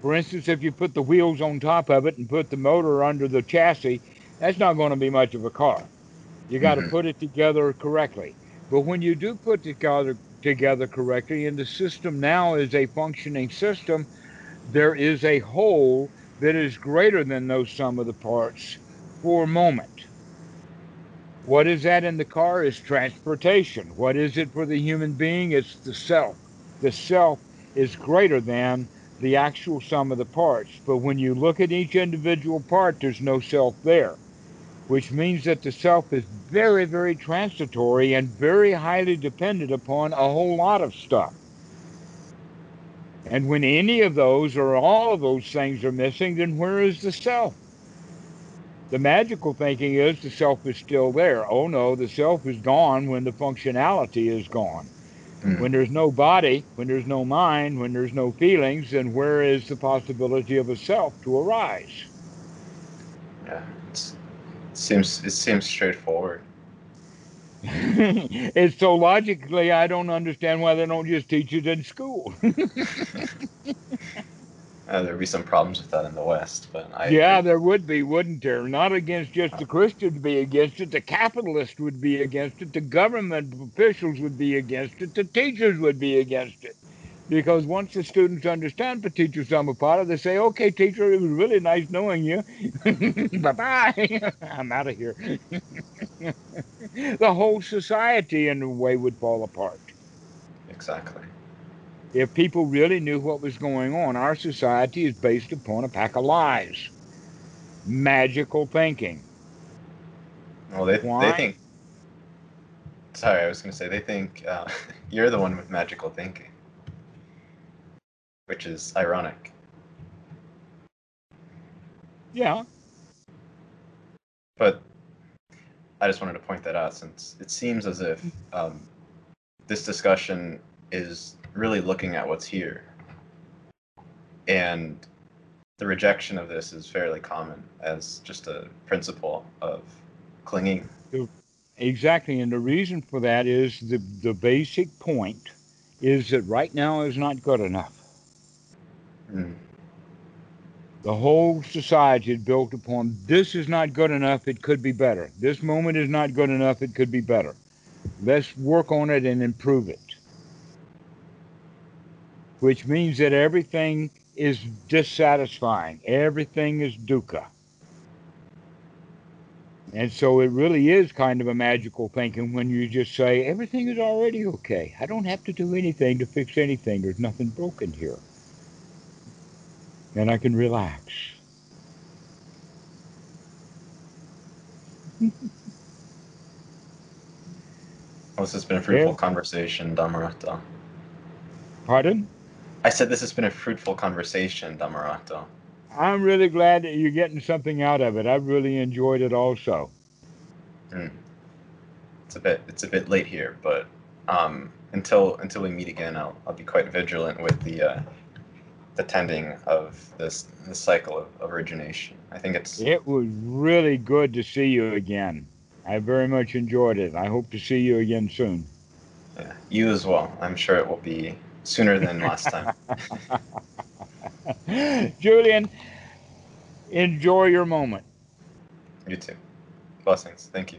For instance, if you put the wheels on top of it and put the motor under the chassis, that's not going to be much of a car. You got to Mhm. put it together correctly. But when you do put it together together correctly, and the system now is a functioning system, there is a whole that is greater than those sum of the parts for a moment. What is that in the car is transportation. What is it for the human being? It's the self. The self is greater than the actual sum of the parts. But when you look at each individual part, there's no self there, which means that the self is very, very transitory and very highly dependent upon a whole lot of stuff. And when any of those or all of those things are missing, then where is the self? The magical thinking is the self is still there. Oh no, the self is gone when the functionality is gone. Mm. When there's no body, when there's no mind, when there's no feelings, then where is the possibility of a self to arise? yeah it seems it seems straightforward *laughs* it's so logically, I don't understand why they don't just teach it in school. *laughs* uh, there'd be some problems with that in the west but i yeah, agree. there would be, wouldn't there? Not against just the Christians be against it, the capitalists would be against it, the government officials would be against it, the teachers would be against it. Because once the students understand Paticca Samuppada, they say, okay, teacher, it was really nice knowing you. *laughs* bye bye. *laughs* I'm out of here. *laughs* the whole society, in a way, would fall apart. exactly if people really knew what was going on. Our society is based upon a pack of lies, magical thinking. well they, Why? they think sorry i was going to say they think uh, *laughs* you're the one with magical thinking which is ironic Yeah, But I just wanted to point that out since it seems as if um, this discussion is really looking at what's here. And the rejection of this is fairly common as just a principle of clinging. exactly. And the reason for that is the, the basic point is that right now is not good enough. Mm. The whole society is built upon this is not good enough, it could be better. This moment is not good enough, it could be better. Let's work on it and improve it. Which means that everything is dissatisfying, everything is dukkha. And so it really is kind of a magical thinking when you just say, everything is already okay. I don't have to do anything to fix anything. There's nothing broken here. And I can relax. *laughs* this has been a fruitful Yeah. conversation, Dhammarato. Pardon? I said this has been a fruitful conversation, Dhammarato. I'm really glad that you're getting something out of it. I've really enjoyed it also. It's a bit it's a bit late here, but um, until until we meet again, I'll I'll be quite vigilant with the uh, the tending of this this cycle of origination. I think it's It was really good to see you again. I very much enjoyed it. I hope to see you again soon. yeah, you as well. I'm sure it will be sooner than last time. *laughs* Julian, enjoy your moment. you too. Blessings. Thank you.